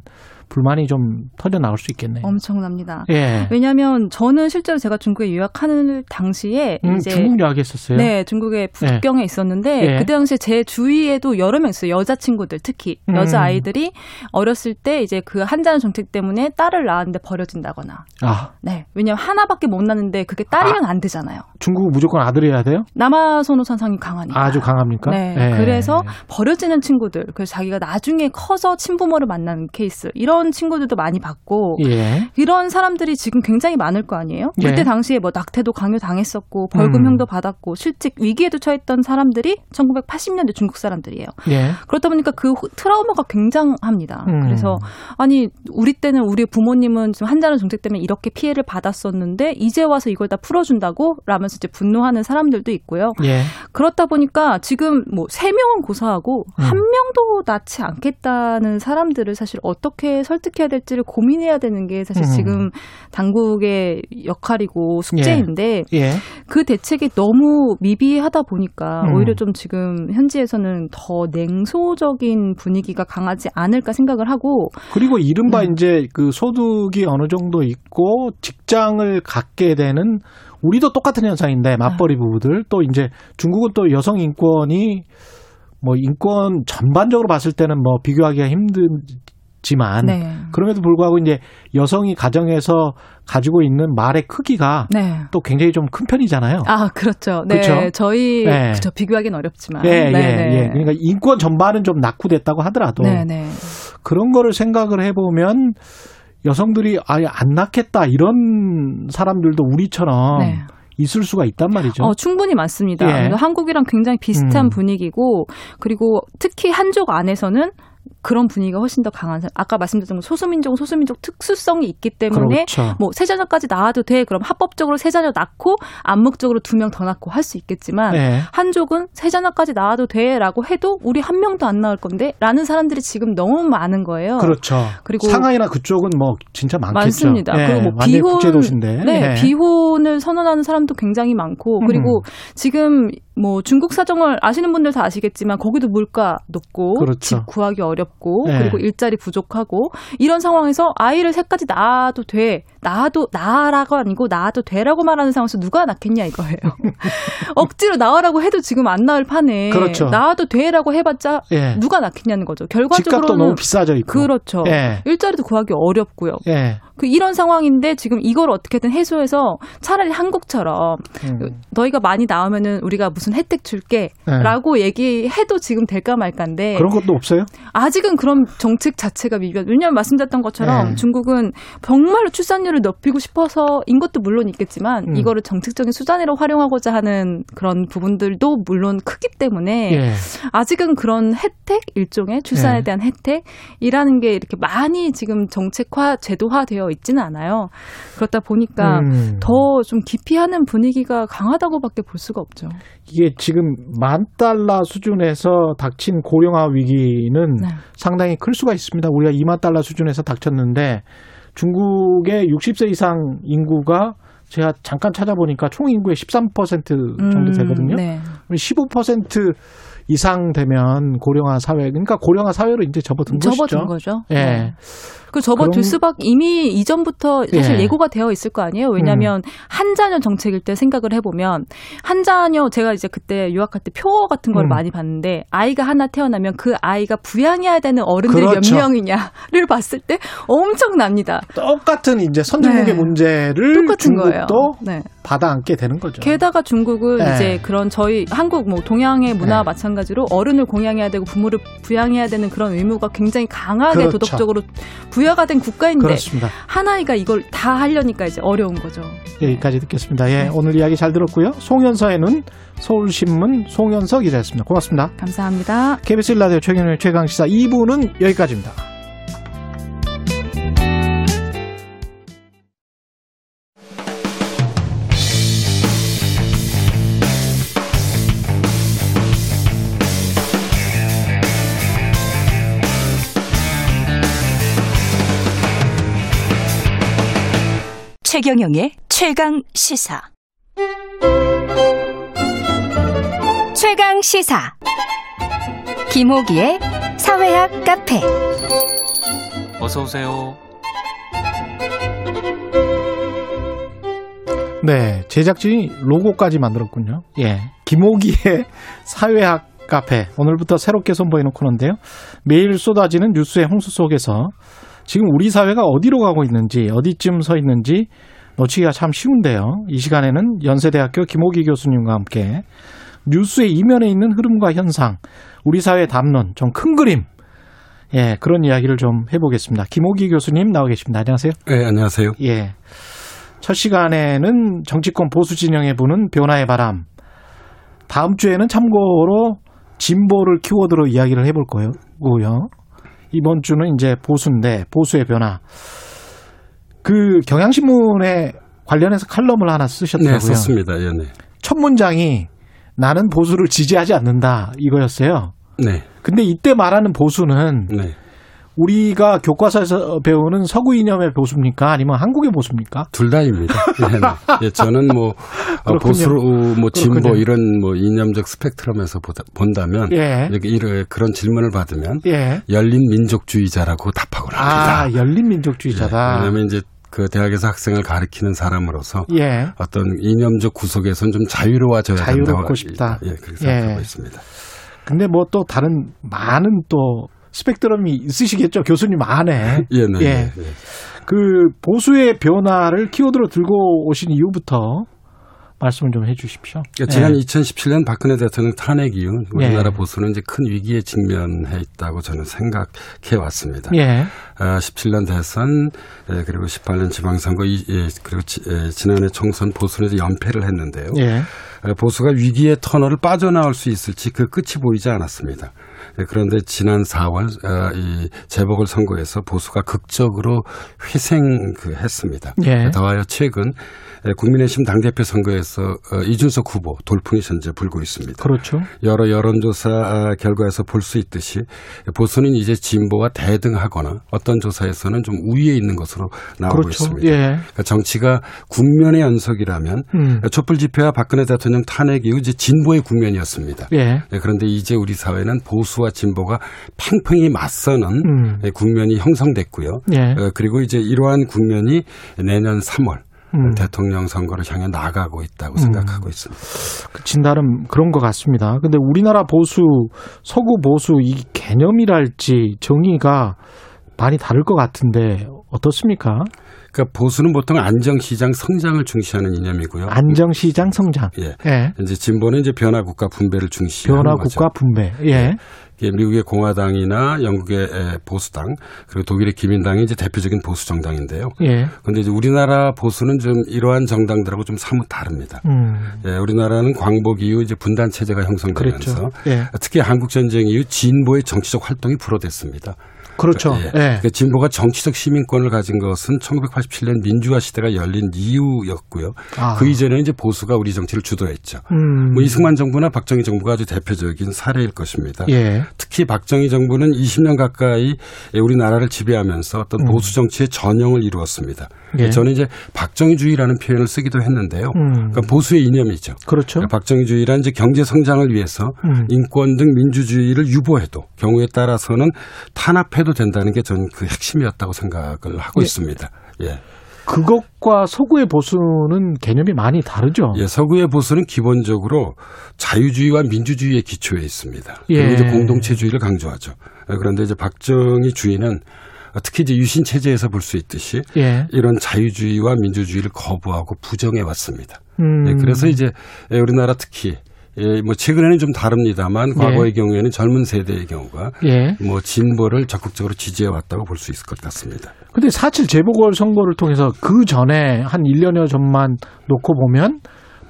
불만이 좀 터져 나올 수 있겠네요. 엄청납니다. 예. 왜냐하면 저는 실제로 제가 중국에 유학하는 당시에 음, 이제 중국 이야기했었어요. 네, 중국의 북경에 있었는데 예. 그때 당시에 제 주위에도 여러 명 있어요. 여자 친구들 특히 음. 여자 아이들이 어렸을 때 이제 그 한자는 정책 때문에 딸을 낳았는데 버려진다거나. 아, 네, 왜냐하면 하나밖에 못 낳는데 그게 딸이면 안 되잖아요. 중국은 무조건 아들이어야 돼요? 남아 선호 선상이 강하니까. 아주 강합니까? 네, 예. 그래서 버려지는 친구들, 그래서 자기가 나중에 커서 친부모를 만나는 케이스 이런 친구들도 많이 봤고 예. 이런 사람들이 지금 굉장히 많을 거 아니에요? 예. 그때 당시에 뭐 낙태도 강요 당했었고 벌금형도 음. 받았고 실직 위기에도 처했던 사람들이 1980년대 중국 사람들이에요. 예. 그렇다 보니까 그 호- 트라우마가 굉장합니다. 음. 그래서 아니 우리 때는 우리 부모님은 지금 한자는 정책 때문에 이렇게 피해를 받았었는데 이제 와서 이걸 다 풀어준다고 라면서 이제 분노하는 사람들도 있고요. 예. 그렇다 보니까 지금 뭐 세 명은 고사하고 음. 한 명도 낳지 않겠다는 사람들을 사실 어떻게 설득해야 될지를 고민해야 되는 게 사실 음. 지금 당국의 역할이고 숙제인데 예. 그 대책이 너무 미비하다 보니까 음. 오히려 좀 지금 현지에서는 더 냉소적인 분위기가 강하지 않을까 생각을 하고 그리고 이른바 네. 이제 그 소득이 어느 정도 있고 직장을 갖게 되는 우리도 똑같은 현상인데 맞벌이 네. 부부들 또 이제 중국은 또 여성 인권이 뭐 인권 전반적으로 봤을 때는 뭐 비교하기가 힘들 지만 네. 그럼에도 불구하고 이제 여성이 가정에서 가지고 있는 말의 크기가 네. 또 굉장히 좀 큰 편이잖아요. 아, 그렇죠. 네. 그렇죠? 저희 네. 그쵸 비교하기는 어렵지만. 예, 네, 예, 네. 예. 그러니까 인권 전반은 좀 낙후됐다고 하더라도 네, 네. 그런 거를 생각을 해보면 여성들이 아예 안 낳겠다 이런 사람들도 우리처럼 네. 있을 수가 있단 말이죠. 어, 충분히 많습니다. 예. 그러니까 한국이랑 굉장히 비슷한 음. 분위기고 그리고 특히 한족 안에서는 그런 분위기가 훨씬 더 강한 사람. 아까 말씀드렸던 거 소수민족은 소수민족 특수성이 있기 때문에 그렇죠. 뭐 세 자녀까지 낳아도 돼. 그럼 합법적으로 세 자녀 낳고 암묵적으로 두 명 더 낳고 할 수 있겠지만 네. 한족은 세 자녀까지 낳아도 돼라고 해도 우리 한 명도 안 낳을 건데라는 사람들이 지금 너무 많은 거예요. 그렇죠. 그리고 상하이나 그쪽은 뭐 진짜 많겠죠. 많습니다. 예, 그리고 뭐 비혼 국제도시인데. 네, 예. 비혼을 선언하는 사람도 굉장히 많고 그리고 음. 지금 뭐 중국 사정을 아시는 분들 다 아시겠지만 거기도 물가 높고 그렇죠. 집 구하기 어렵 고 네. 그리고 일자리 부족하고 이런 상황에서 아이를 셋까지 낳아도 돼 낳아도 낳아라고 아니고 낳아도 되라고 말하는 상황에서 누가 낳겠냐 이거예요. 억지로 낳으라고 해도 지금 안 낳을 판에 그렇죠. 낳아도 돼라고 해봤자 예. 누가 낳겠냐는 거죠. 집값도 결과적으로는 너무 비싸져 있고. 그렇죠. 예. 일자리도 구하기 어렵고요. 예. 그 이런 상황인데 지금 이걸 어떻게든 해소해서 차라리 한국처럼 음. 너희가 많이 나오면은 우리가 무슨 혜택 줄게라고 얘기해도 지금 될까 말까인데 네. 그런 것도 없어요? 아직 은 그런 정책 자체가 미비한. 왜냐하면 말씀드렸던 것처럼 네. 중국은 정말로 출산율을 높이고 싶어서인 것도 물론 있겠지만 음. 이거를 정책적인 수단으로 활용하고자 하는 그런 부분들도 물론 크기 때문에 예. 아직은 그런 혜택 일종의 출산에 네. 대한 혜택이라는 게 이렇게 많이 지금 정책화 제도화되어 있지는 않아요. 그렇다 보니까 음. 더좀 깊이 하는 분위기가 강하다고밖에 볼 수가 없죠. 이게 지금 만 달러 수준에서 닥친 고령화 위기는 네. 상당히 클 수가 있습니다. 우리가 2만 달러 수준에서 닥쳤는데 중국의 60세 이상 인구가 제가 잠깐 찾아보니까 총 인구의 13% 정도 되거든요. 네. 15% 이상 되면 고령화 사회, 그러니까 고령화 사회로 이제 접어든 것이죠. 접어든 거죠. 예. 네. 그 접어들 그럼- 수밖 이미 이전부터 사실 예. 음. 예고가 되어 있을 거 아니에요. 왜냐하면 한 자녀 정책일 때 생각을 해보면 한 자녀 제가 이제 그때 유학할 때표 같은 걸 음. 많이 봤는데 아이가 하나 태어나면 그 아이가 부양해야 되는 어른들이 그렇죠. 몇 명이냐를 봤을 때 엄청납니다. 똑같은 이제 선진국의 네. 문제를 똑같은 중국도 거예요. 네. 받아 안게 되는 거죠. 게다가 중국은 네. 이제 그런 저희 한국 뭐 동양의 문화와 네. 마찬가지로 어른을 공양해야 되고 부모를 부양해야 되는 그런 의무가 굉장히 강하게 그렇죠. 도덕적으로 부여가 된 국가인데 그렇습니다. 하나이가 이걸 다 하려니까 이제 어려운 거죠. 여기까지 듣겠습니다. 예, 네. 오늘 이야기 잘 들었고요. 송현서의 눈 서울신문 송현서 기자였습니다. 고맙습니다. 감사합니다. KBS 일라디오 최경영의 최강시사 2부는 여기까지입니다. 최경영의 최강 시사. 최강 시사 김호기의 사회학 카페 어서 오세요. 네, 제작진이 로고까지 만들었군요. 예, 김호기의 사회학 카페 오늘부터 새롭게 선보이는 코너인데요. 매일 쏟아지는 뉴스의 홍수 속에서 지금 우리 사회가 어디로 가고 있는지 어디쯤 서 있는지 놓치기가 참 쉬운데요. 이 시간에는 연세대학교 김호기 교수님과 함께 뉴스의 이면에 있는 흐름과 현상, 우리 사회의 담론, 좀 큰 그림, 예, 그런 이야기를 좀 해보겠습니다. 김호기 교수님 나와 계십니다. 안녕하세요. 네, 안녕하세요. 예. 첫 시간에는 정치권 보수 진영에 부는 변화의 바람. 다음 주에는 참고로 진보를 키워드로 이야기를 해볼 거고요. 이번 주는 이제 보수인데 보수의 변화. 그 경향신문에 관련해서 칼럼을 하나 쓰셨더라고요. 네, 썼습니다. 예, 네. 첫 문장이 나는 보수를 지지하지 않는다 이거였어요. 네. 근데 이때 말하는 보수는 네. 우리가 교과서에서 배우는 서구 이념의 보수입니까? 아니면 한국의 보수입니까? 둘 다입니다. 예, 네. 예, 저는 뭐 어, 그렇군요. 보수, 뭐 진보 그렇군요. 이런 뭐 이념적 스펙트럼에서 보다, 본다면 예. 이렇게 이런 그런 질문을 받으면 예. 열린 민족주의자라고 답하곤 합니다. 아, 열린 민족주의자다. 예, 왜냐하면 이제 그 대학에서 학생을 가르치는 사람으로서 예. 어떤 이념적 구속에선 좀 자유로워져야 자유롭고 된다고 싶다. 예, 그렇게 생각하고 예. 있습니다. 근데 뭐 또 다른 많은 또 스펙트럼이 있으시겠죠. 교수님 안에. 예, 네, 예. 네, 네. 그 보수의 변화를 키워드로 들고 오신 이유부터 말씀을 좀 해 주십시오. 그러니까 지난 예. 2017년 박근혜 대통령 탄핵 이후 우리나라 예. 보수는 이제 큰 위기에 직면해 있다고 저는 생각해 왔습니다. 예. 아, 17년 대선 예, 그리고 18년 지방선거 이- 예, 그리고 지, 예, 지난해 총선 보수는 연패를 했는데요. 예. 에, 보수가 위기의 터널을 빠져나올 수 있을지 그 끝이 보이지 않았습니다. 에, 그런데 지난 4월 어, 이 재보궐 선거에서 보수가 극적으로 회생했습니다. 예. 더하여 최근 에, 국민의힘 당대표 선거에서 어, 이준석 후보 돌풍이 현재 불고 있습니다. 그렇죠. 여러 여론조사 아, 결과에서 볼 수 있듯이 보수는 이제 진보와 대등하거나 어떤 조사에서는 좀 우위에 있는 것으로 나오고 그렇죠. 있습니다. 예. 그러니까 정치가 국면의 연속이라면 음. 촛불 집회와 박근혜 대통령 탄핵 이후 이제 진보의 국면이었습니다. 예. 네, 그런데 이제 우리 사회는 보수와 진보가 팽팽히 맞서는 음. 네, 국면이 형성됐고요. 예. 어, 그리고 이제 이러한 국면이 내년 3월 음. 대통령 선거를 향해 나가고 있다고 생각하고 있습니다. 그 진단은 그런 것 같습니다. 근데 우리나라 보수, 서구 보수 이 개념이랄지 정의가 많이 다를 것 같은데 어떻습니까? 그러니까 보수는 보통 안정시장 성장을 중시하는 이념이고요. 안정시장 성장. 예. 예. 이제 진보는 이제 변화 국가 분배를 중시하는 변화 거죠. 국가 분배. 예. 이게 미국의 공화당이나 영국의 에, 보수당 그리고 독일의 기민당이 이제 대표적인 보수 정당인데요. 예. 그런데 이제 우리나라 보수는 좀 이러한 정당들하고 좀 사뭇 다릅니다. 음. 예, 우리나라는 광복 이후 이제 분단 체제가 형성되면서 그렇죠. 예. 특히 한국 전쟁 이후 진보의 정치적 활동이 불어댔습니다. 그렇죠. 예. 예. 그러니까 진보가 정치적 시민권을 가진 것은 1987년 민주화 시대가 열린 이후였고요. 아. 그 이전에 이제 보수가 우리 정치를 주도했죠. 음. 뭐 이승만 정부나 박정희 정부가 아주 대표적인 사례일 것입니다. 예. 특히 박정희 정부는 20년 가까이 우리나라를 지배하면서 어떤 보수 정치의 전형을 이루었습니다. 음. 예. 저는 이제 박정희주의라는 표현을 쓰기도 했는데요. 음. 그러니까 보수의 이념이죠. 그렇죠. 그러니까 박정희주의란 이제 경제 성장을 위해서 음. 인권 등 민주주의를 유보해도 경우에 따라서는 탄압해도 된다는 게 저는 그 핵심이었다고 생각을 하고 예. 있습니다. 예. 그것과 서구의 보수는 개념이 많이 다르죠. 예, 서구의 보수는 기본적으로 자유주의와 민주주의의 기초에 있습니다. 예. 그리고 이제 공동체주의를 강조하죠. 예, 그런데 이제 박정희 주의는 특히 이제 유신 체제에서 볼 수 있듯이 예. 이런 자유주의와 민주주의를 거부하고 부정해 왔습니다. 음. 예, 그래서 이제 예, 우리나라 특히 예, 뭐 최근에는 좀 다릅니다만 과거의 경우에는 젊은 세대의 경우가 예. 뭐 진보를 적극적으로 지지해 왔다고 볼 수 있을 것 같습니다. 근데 4.7 재보궐 선거를 통해서 그 전에 한 1년여 전만 놓고 보면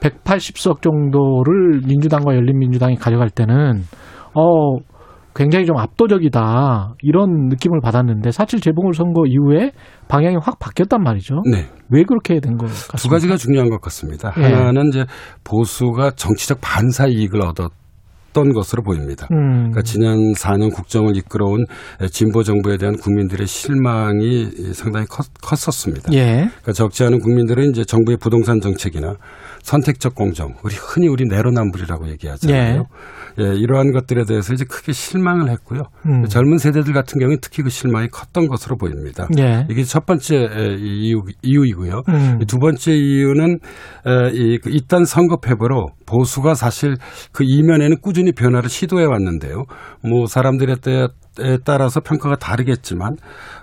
180석 정도를 민주당과 열린민주당이 가져갈 때는 어 굉장히 좀 압도적이다 이런 느낌을 받았는데 4.7 재보궐 선거 이후에 방향이 확 바뀌었단 말이죠. 네. 왜 그렇게 된 것 같습니까? 두 가지가 중요한 것 같습니다. 예. 하나는 이제 보수가 정치적 반사 이익을 얻었 던 것으로 보입니다. 음. 그러니까 지난 4년 국정을 이끌어온 진보 정부에 대한 국민들의 실망이 상당히 컸, 컸었습니다. 예. 그러니까 적지 않은 국민들은 이제 정부의 부동산 정책이나 선택적 공정, 우리 흔히 우리 내로남불이라고 얘기하잖아요. 예, 이러한 것들에 대해서 이제 크게 실망을 했고요. 음. 젊은 세대들 같은 경우에 특히 그 실망이 컸던 것으로 보입니다. 예. 이게 첫 번째 에, 이유, 이유이고요. 음. 두 번째 이유는 에, 이, 그 이딴 선거 패배로 보수가 사실 그 이면에는 꾸준히 변화를 시도해 왔는데요. 뭐 사람들에 에 따라서 평가가 다르겠지만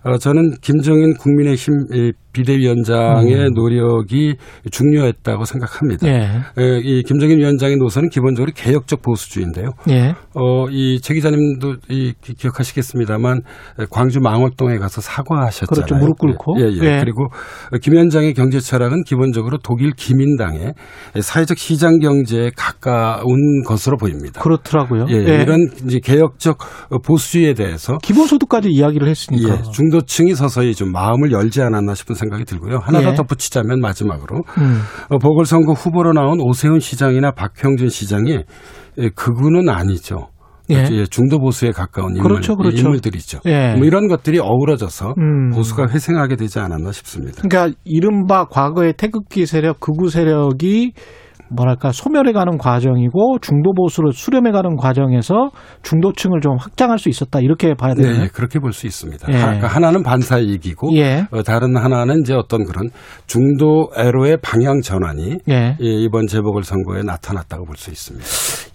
어, 저는 김정인 국민의힘 이 비대위원장의 음. 노력이 중요했다고 생각합니다. 예. 에, 이 김정인 위원장의 노선은 기본적으로 개혁적 보수주의인데요. 예. 어, 이최 기자님도 이 기- 기억하시겠습니다만 광주 망월동에 가서 사과하셨잖아요. 그렇죠. 무릎 꿇고. 예, 예. 예. 그리고 김 위원장의 경제 철학은 기본적으로 독일 기민당의 사회적 시장 경제에 가까운 것으로 보입니다. 그렇더라고요. 예, 예. 이런 이제 개혁적 보수주의에 대한 대해서 기본소득까지 이야기를 했으니까 예, 중도층이 서서히 좀 마음을 열지 않았나 싶은 생각이 들고요. 하나 더 예. 덧붙이자면 마지막으로 음. 어, 보궐선거 후보로 나온 오세훈 시장이나 박형준 시장이 예, 극우는 아니죠. 예. 예, 중도 보수에 가까운 인물, 그렇죠, 그렇죠. 인물들이죠. 예. 뭐 이런 것들이 어우러져서 음. 보수가 회생하게 되지 않았나 싶습니다. 그러니까 이른바 과거의 태극기 세력, 극우 세력이 뭐랄까 소멸해가는 과정이고 중도 보수로 수렴해가는 과정에서 중도층을 좀 확장할 수 있었다 이렇게 봐야 네, 되나요? 예, 그렇게 볼 수 있습니다. 예. 하- 그러니까 하나는 반사 이익이고 예. 어, 다른 하나는 이제 어떤 그런 중도 애로의 방향 전환이 예. 예, 이번 재보궐 선거에 나타났다고 볼 수 있습니다.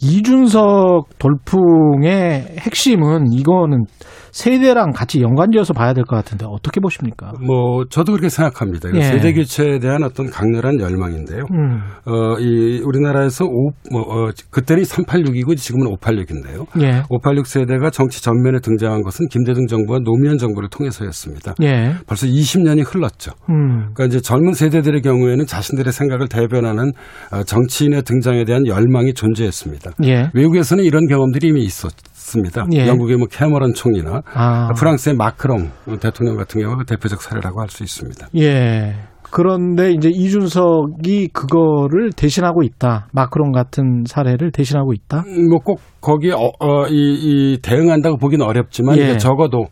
이준석 돌풍의 핵심은 이거는 세대랑 같이 연관지어서 봐야 될 것 같은데 어떻게 보십니까? 뭐 저도 그렇게 생각합니다. 예. 세대 교체에 대한 어떤 강렬한 열망인데요. 음. 어, 이 우리나라에서 오, 뭐, 어, 그때는 386이고 지금은 586인데요. 예. 586 세대가 정치 전면에 등장한 것은 김대중 정부와 노무현 정부를 통해서였습니다. 예. 벌써 20년이 흘렀죠. 음. 그러니까 이제 젊은 세대들의 경우에는 자신들의 생각을 대변하는 어, 정치인의 등장에 대한 열망이 존재했습니다. 예. 외국에서는 이런 경험들이 이미 있었습니다. 예. 영국의 뭐 캐머런 총리나 아. 프랑스의 마크롱 대통령 같은 경우가 대표적 사례라고 할 수 있습니다. 예. 그런데 이제 이준석이 그거를 대신하고 있다. 마크롱 같은 사례를 대신하고 있다. 뭐 꼭 거기에 어, 어, 이, 이 대응한다고 보기는 어렵지만 예. 적어도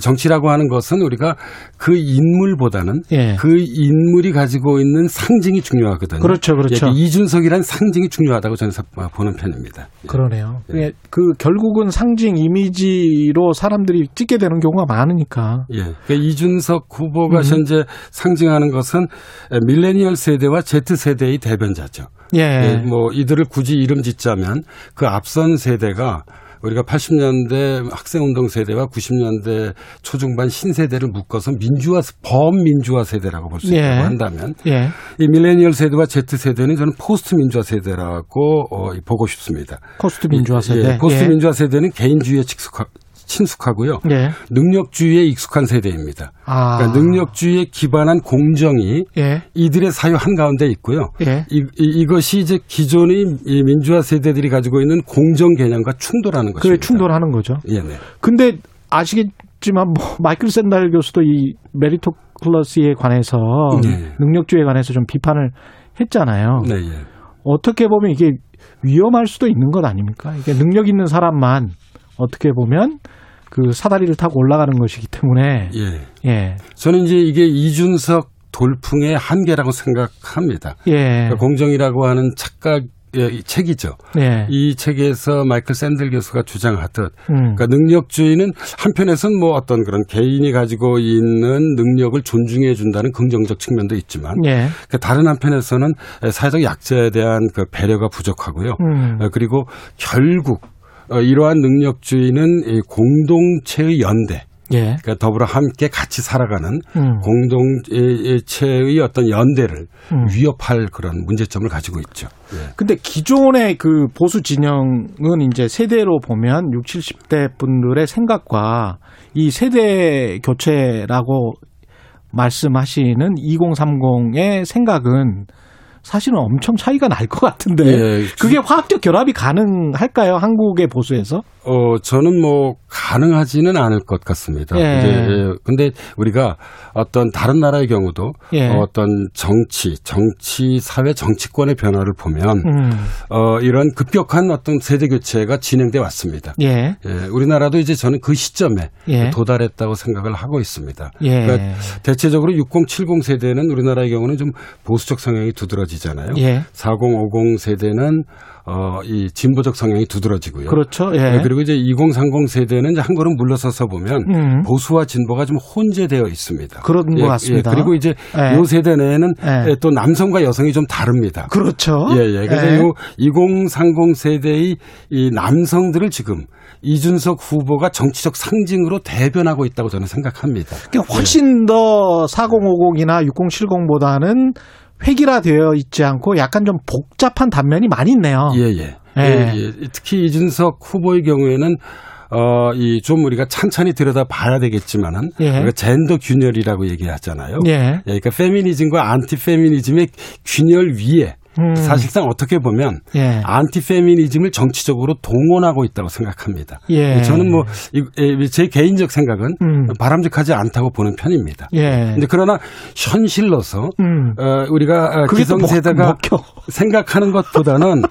정치라고 하는 것은 우리가 그 인물보다는 예. 그 인물이 가지고 있는 상징이 중요하거든요. 그렇죠, 그렇죠. 예, 이준석이란 상징이 중요하다고 저는 사- 보는 편입니다. 그러네요. 예. 예, 그 결국은 상징 이미지로 사람들이 찍게 되는 경우가 많으니까. 예. 그러니까 이준석 후보가 음. 현재 상징하는 것은 밀레니얼 세대와 Z 세대의 대변자죠. 예. 뭐 이들을 굳이 이름 짓자면 그 앞선 세대가 우리가 80년대 학생운동 세대와 90년대 초중반 신세대를 묶어서 민주화 범민주화 세대라고 볼수 예. 있다고 한다면 예. 이 밀레니얼 세대와 Z 세대는 저는 포스트 민주화 세대라고 어, 보고 싶습니다. 포스트 민주화 세대. 예, 포스트 예. 민주화 세대는 개인주의에 친숙하고요. 예. 능력주의에 익숙한 세대입니다. 아. 그러니까 능력주의에 기반한 공정이 예. 이들의 사유 한가운데 있고요. 예. 이, 이, 것이 이제 기존의 이 민주화 세대들이 가지고 있는 공정 개념과 충돌하는 것입니다. 충돌하는 거죠. 예, 네. 근데 아시겠지만 뭐 마이클 샌델 교수도 이 merito 클러스에 관해서 네. 능력주의에 관해서 좀 비판을 했잖아요. 네, 예. 어떻게 보면 이게 위험할 수도 있는 것 아닙니까? 이게 능력 있는 사람만 어떻게 보면 그 사다리를 타고 올라가는 것이기 때문에 예. 예. 저는 이제 이게 이준석 돌풍의 한계라고 생각합니다. 예. 그러니까 공정이라고 하는 착각 이 책이죠. 예. 이 책에서 마이클 샌들 교수가 주장하듯 음. 그러니까 능력주의는 한편에서는 뭐 어떤 그런 개인이 가지고 있는 능력을 존중해 준다는 긍정적 측면도 있지만 예. 그 다른 한편에서는 사회적 약자에 대한 그 배려가 부족하고요. 음. 어, 그리고 결국 어, 이러한 능력주의는 이 공동체의 연대 예. 그러니까 더불어 함께 같이 살아가는 음. 공동체의 어떤 연대를 음. 위협할 그런 문제점을 가지고 있죠. 예. 근데 기존의 그 보수 진영은 이제 세대로 보면 60, 70대 분들의 생각과 이 세대 교체라고 말씀하시는 2030의 생각은 사실은 엄청 차이가 날 것 같은데 예. 그게 화학적 결합이 가능할까요? 한국의 보수에서? 어, 저는 뭐, 가능하지는 않을 것 같습니다. 예. 이제, 예, 근데 우리가 어떤 다른 나라의 경우도 예. 어떤 정치, 정치, 사회 정치권의 변화를 보면, 음. 어, 이런 급격한 어떤 세대 교체가 진행돼 왔습니다. 예. 예, 우리나라도 이제 저는 그 시점에 예. 도달했다고 생각을 하고 있습니다. 예. 그러니까 대체적으로 6070 세대는 우리나라의 경우는 좀 보수적 성향이 두드러지잖아요. 예. 4050 세대는 어, 이 진보적 성향이 두드러지고요. 그렇죠. 예. 네, 그리고 이제 2030 세대는 이제 한 걸음 물러서서 보면 음. 보수와 진보가 좀 혼재되어 있습니다. 그런 것 같습니다. 그리고 이제 예. 요 세대 내에는 예. 예, 또 남성과 여성이 좀 다릅니다. 그렇죠. 예, 예. 그래서 예. 요2030 세대의 이 남성들을 지금 이준석 후보가 정치적 상징으로 대변하고 있다고 저는 생각합니다. 그러니까 훨씬 더 4050이나 6070보다는 획일화되어 있지 않고 약간 좀 복잡한 단면이 많이 있네요. 예, 예. 예. 예, 예. 특히 이준석 후보의 경우에는 어, 이 좀 우리가 찬찬히 들여다 봐야 되겠지만은 예. 우리가 젠더 균열이라고 얘기하잖아요. 예. 그러니까 페미니즘과 안티 페미니즘의 균열 위에 음. 사실상 어떻게 보면 예. 안티페미니즘을 정치적으로 동원하고 있다고 생각합니다. 예. 저는 뭐 제 개인적 생각은 음. 바람직하지 않다고 보는 편입니다. 예. 근데 그러나 현실로서 음. 어, 우리가 어, 기성세대가. 생각하는 것보다는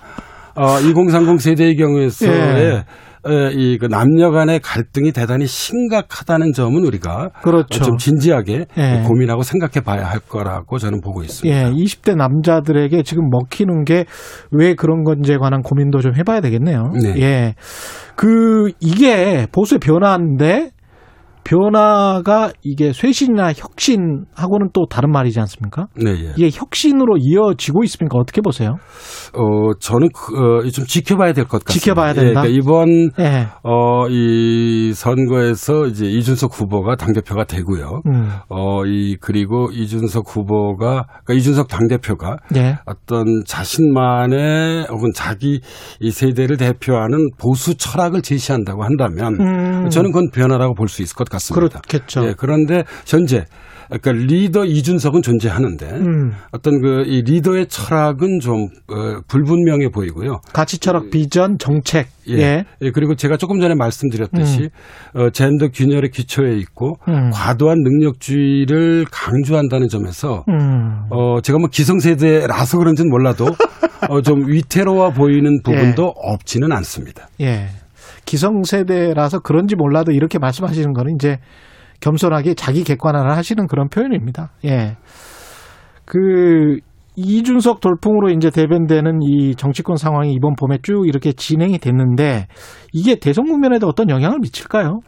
어, 2030 세대의 경우에서의 예. 이그 남녀 간의 갈등이 대단히 심각하다는 점은 우리가 그렇죠. 좀 진지하게 예. 고민하고 생각해 봐야 할 거라고 저는 보고 있습니다. 예, 20대 남자들에게 지금 먹히는 게 왜 그런 건지에 관한 고민도 좀 해봐야 되겠네요. 네. 예. 그, 이게 보수의 변화인데, 변화가 이게 쇄신이나 혁신하고는 또 다른 말이지 않습니까? 네, 예. 이게 혁신으로 이어지고 있습니까? 어떻게 보세요? 어, 저는 그, 어, 좀 지켜봐야 될 것 같습니다. 지켜봐야 된다? 예, 그러니까 이번 예. 어, 이 선거에서 이제 이준석 후보가 당대표가 되고요. 음. 어, 이, 그리고 이준석 후보가, 그러니까 이준석 당대표가 예. 어떤 자신만의 혹은 자기 이 세대를 대표하는 보수 철학을 제시한다고 한다면 음. 저는 그건 변화라고 볼 수 있을 것 같습니다. 그렇겠죠. 예, 그런데 현재 그러니까 리더 이준석은 존재하는데 음. 어떤 그 이 리더의 철학은 좀 어, 불분명해 보이고요. 가치 철학, 비전, 정책. 예. 예, 그리고 제가 조금 전에 말씀드렸듯이 어, 젠더 균열의 기초에 있고 음. 과도한 능력주의를 강조한다는 점에서 음. 어, 제가 뭐 기성세대라서 그런지는 몰라도 어, 좀 위태로워 보이는 부분도 없지는 않습니다. 예. 기성세대라서 그런지 몰라도 이렇게 말씀하시는 거는 이제 겸손하게 자기 객관화를 하시는 그런 표현입니다. 예. 그, 이준석 돌풍으로 이제 대변되는 이 정치권 상황이 이번 봄에 쭉 이렇게 진행이 됐는데 이게 대선 국면에도 어떤 영향을 미칠까요?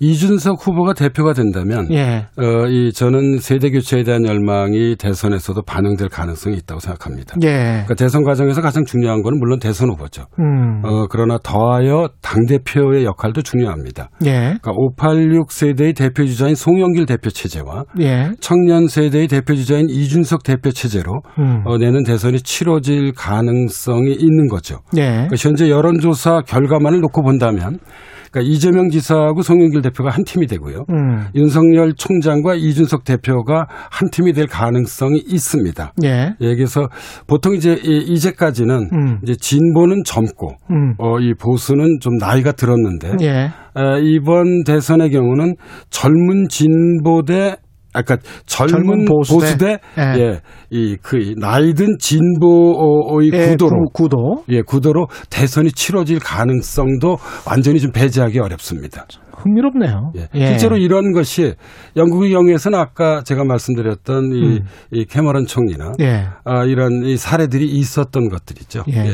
이준석 후보가 대표가 된다면 예. 어, 이 저는 세대 교체에 대한 열망이 대선에서도 반영될 가능성이 있다고 생각합니다. 예. 그러니까 대선 과정에서 가장 중요한 거는 물론 대선 후보죠. 음. 어, 그러나 더하여 당 대표의 역할도 중요합니다. 예. 그러니까 586 세대의 대표 주자인 송영길 대표 체제와 예. 청년 세대의 대표 주자인 이준석 대표 체제로 음. 어, 내년 대선이 치러질 가능성이 있는 거죠. 예. 그러니까 현재 여론조사 결과만을 놓고 본다면 그러니까 이재명 지사하고 송영길 대표가 한 팀이 되고요. 음. 윤석열 총장과 이준석 대표가 한 팀이 될 가능성이 있습니다. 예. 예, 그래서 보통 이제 이- 이제까지는 음. 이제 진보는 젊고 음. 어, 이 보수는 좀 나이가 들었는데 예. 어, 이번 대선의 경우는 젊은 진보 대 아까 젊은, 젊은 보수대. 보수대, 예. 예, 이 그 나이 든 진보의 예, 구도로 구- 구도. 예, 구도로 대선이 치러질 가능성도 완전히 좀 배제하기 어렵습니다. 흥미롭네요. 예. 예. 실제로 이런 것이 영국의 경우에서는 아까 제가 말씀드렸던 이, 음. 이 캐머런 총리나 예. 아, 이런 이 사례들이 있었던 것들이죠. 예.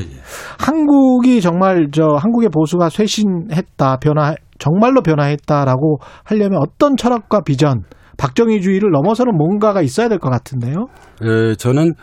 한국이 정말 저 한국의 보수가 쇄신했다, 변화 정말로 변화했다라고 하려면 어떤 철학과 비전, 박정희주의를 넘어서는 뭔가가 있어야 될 것 같은데요. 예, 저는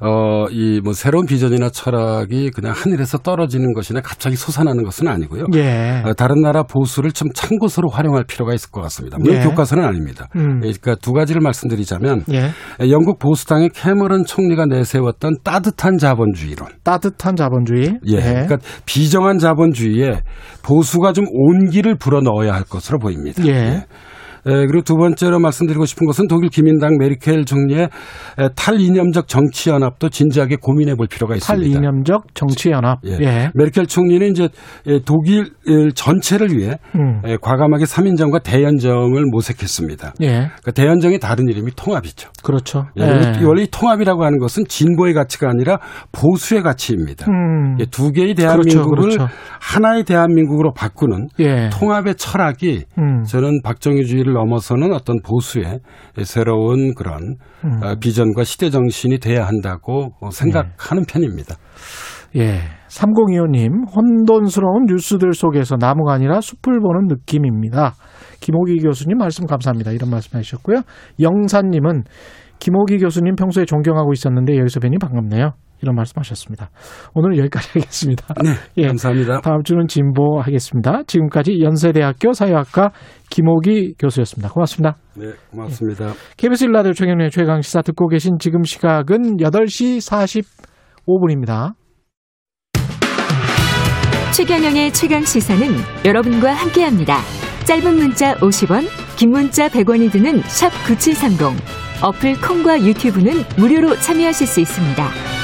어, 이 뭐 새로운 비전이나 철학이 그냥 하늘에서 떨어지는 것이나 갑자기 솟아나는 것은 아니고요. 예. 어, 다른 나라 보수를 좀 참고서로 활용할 필요가 있을 것 같습니다. 물론 예. 교과서는 아닙니다. 음. 예, 그러니까 두 가지를 말씀드리자면 예. 영국 보수당의 캐머런 총리가 내세웠던 따뜻한 자본주의론. 따뜻한 자본주의. 예. 그러니까 비정한 자본주의에 보수가 좀 온기를 불어 넣어야 할 것으로 보입니다. 예. 예, 그리고 두 번째로 말씀드리고 싶은 것은 독일 기민당 메르켈 총리의 에, 탈이념적 정치 연합도 진지하게 고민해 볼 필요가 있습니다. 탈이념적 정치연합. 예. 예. 메르켈 총리는 이제 예, 독일 전체를 위해 음. 예, 과감하게 3인정과 대연정을 모색했습니다. 예. 그 대연정의 다른 이름이 통합이죠. 그렇죠. 예, 원래 이 통합이라고 하는 것은 진보의 가치가 아니라 보수의 가치입니다. 음. 예, 두 개의 대한민국을 그렇죠, 그렇죠. 하나의 대한민국으로 바꾸는 예. 통합의 철학이 음. 저는 박정희주의를 넘어서는 어떤 보수의 새로운 그런 음. 어, 비전과 시대 정신이 돼야 한다고 어, 생각하는 편입니다. 예. 3025님, 혼돈스러운 뉴스들 속에서 나무가 아니라 숲을 보는 느낌입니다. 김호기 교수님 말씀 감사합니다. 이런 말씀 해주셨고요. 영사님은 김호기 교수님 평소에 존경하고 있었는데 여기서 뵈니 반갑네요. 이런 말씀 하셨습니다. 오늘 여기까지 하겠습니다. 네, 감사합니다. 다음 주는 진보 하겠습니다. 지금까지 연세대학교 사회학과 김호기 교수였습니다. 고맙습니다. 네, 고맙습니다. KBS 일라디오 최경련의 최강 시사 듣고 계신 지금 시각은 8시 45분입니다. 최경영의 최강 시사는 여러분과 함께합니다. 짧은 문자 50원, 긴 문자 100원이 드는 샵 9730. 어플 콩과 유튜브는 무료로 참여하실 수 있습니다.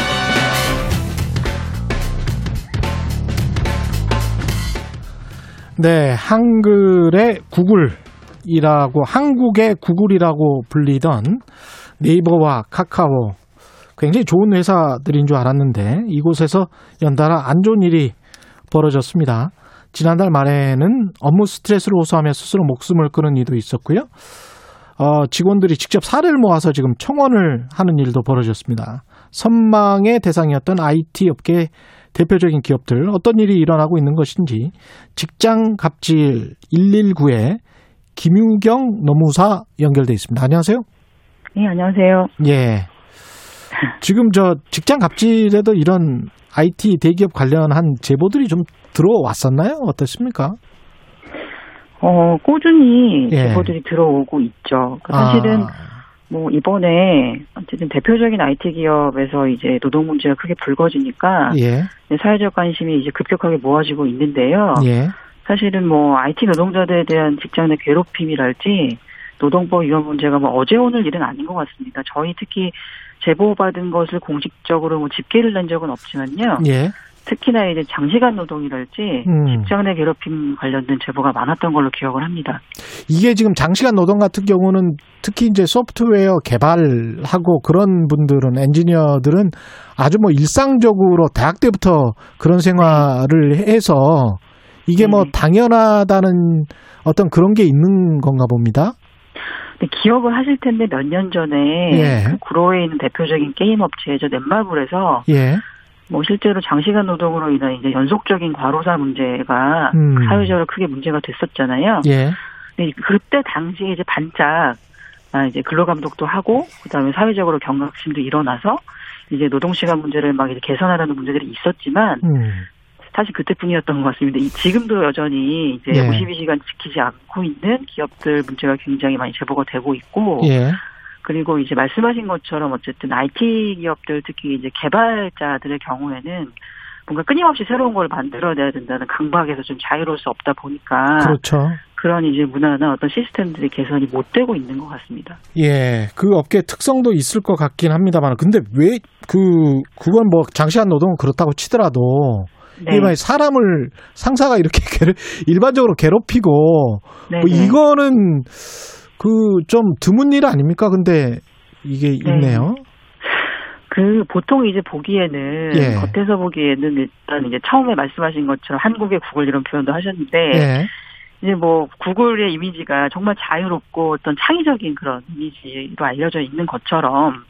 네, 한글의 구글이라고 한국의 구글이라고 불리던 네이버와 카카오 굉장히 좋은 회사들인 줄 알았는데 이곳에서 연달아 안 좋은 일이 벌어졌습니다. 지난달 말에는 업무 스트레스를 호소하며 스스로 목숨을 끊은 이도 있었고요. 어, 직원들이 직접 살을 모아서 지금 청원을 하는 일도 벌어졌습니다. 선망의 대상이었던 IT 업계 대표적인 기업들 어떤 일이 일어나고 있는 것인지 직장 갑질 119에 김유경 노무사 연결돼 있습니다. 안녕하세요. 네, 안녕하세요. 예. 지금 저 직장 갑질에도 이런 IT 대기업 관련한 제보들이 좀 들어왔었나요? 어떻습니까? 어, 꾸준히 예. 제보들이 들어오고 있죠. 그 사실은 아. 뭐 이번에 어쨌든 대표적인 IT 기업에서 이제 노동 문제가 크게 불거지니까 예. 사회적 관심이 이제 급격하게 모아지고 있는데요. 예. 사실은 뭐 IT 노동자들에 대한 직장 내 괴롭힘이랄지 노동법 위반 문제가 뭐 어제 오늘 일은 아닌 것 같습니다. 저희 특히 제보받은 것을 공식적으로 뭐 집계를 낸 적은 없지만요. 예. 특히나 이제 장시간 노동이랄지 음. 직장 내 괴롭힘 관련된 제보가 많았던 걸로 기억을 합니다. 이게 지금 장시간 노동 같은 경우는 특히 이제 소프트웨어 개발하고 그런 분들은 엔지니어들은 아주 뭐 일상적으로 대학 때부터 그런 생활을 해서 이게 뭐 당연하다는 어떤 그런 게 있는 건가 봅니다. 기억을 하실 텐데 몇 년 전에 예. 그 구로에 있는 대표적인 게임 업체죠 넷마블에서 예. 뭐 실제로 장시간 노동으로 인한 이제 연속적인 과로사 문제가 음. 사회적으로 크게 문제가 됐었잖아요. 예. 근데 그때 당시에 이제 반짝 아 이제 근로 감독도 하고 그다음에 사회적으로 경각심도 일어나서 이제 노동 시간 문제를 막 이제 개선하려는 문제들이 있었지만 음. 사실 그때뿐이었던 것 같습니다. 이- 지금도 여전히 이제 예. 52시간 지키지 않고 있는 기업들 문제가 굉장히 많이 제보가 되고 있고 예. 그리고 이제 말씀하신 것처럼 어쨌든 IT 기업들 특히 이제 개발자들의 경우에는 뭔가 끊임없이 새로운 걸 만들어내야 된다는 강박에서 좀 자유로울 수 없다 보니까 그렇죠. 그런 이제 문화나 어떤 시스템들이 개선이 못 되고 있는 것 같습니다. 예, 그 업계 특성도 있을 것 같긴 합니다만, 근데 왜 그 그건 뭐 장시간 노동은 그렇다고 치더라도 네. 이만 사람을 상사가 이렇게 괴롭, 일반적으로 괴롭히고 네, 뭐 네. 이거는 그 좀 드문 일 아닙니까? 근데 이게 있네요. 그 보통 이제 보기에는 예. 겉에서 보기에는 일단 이제 처음에 말씀하신 것처럼 한국의 구글 이런 표현도 하셨는데 예. 이제 뭐 구글의 이미지가 정말 자유롭고 어떤 창의적인 그런 이미지로 알려져 있는 것처럼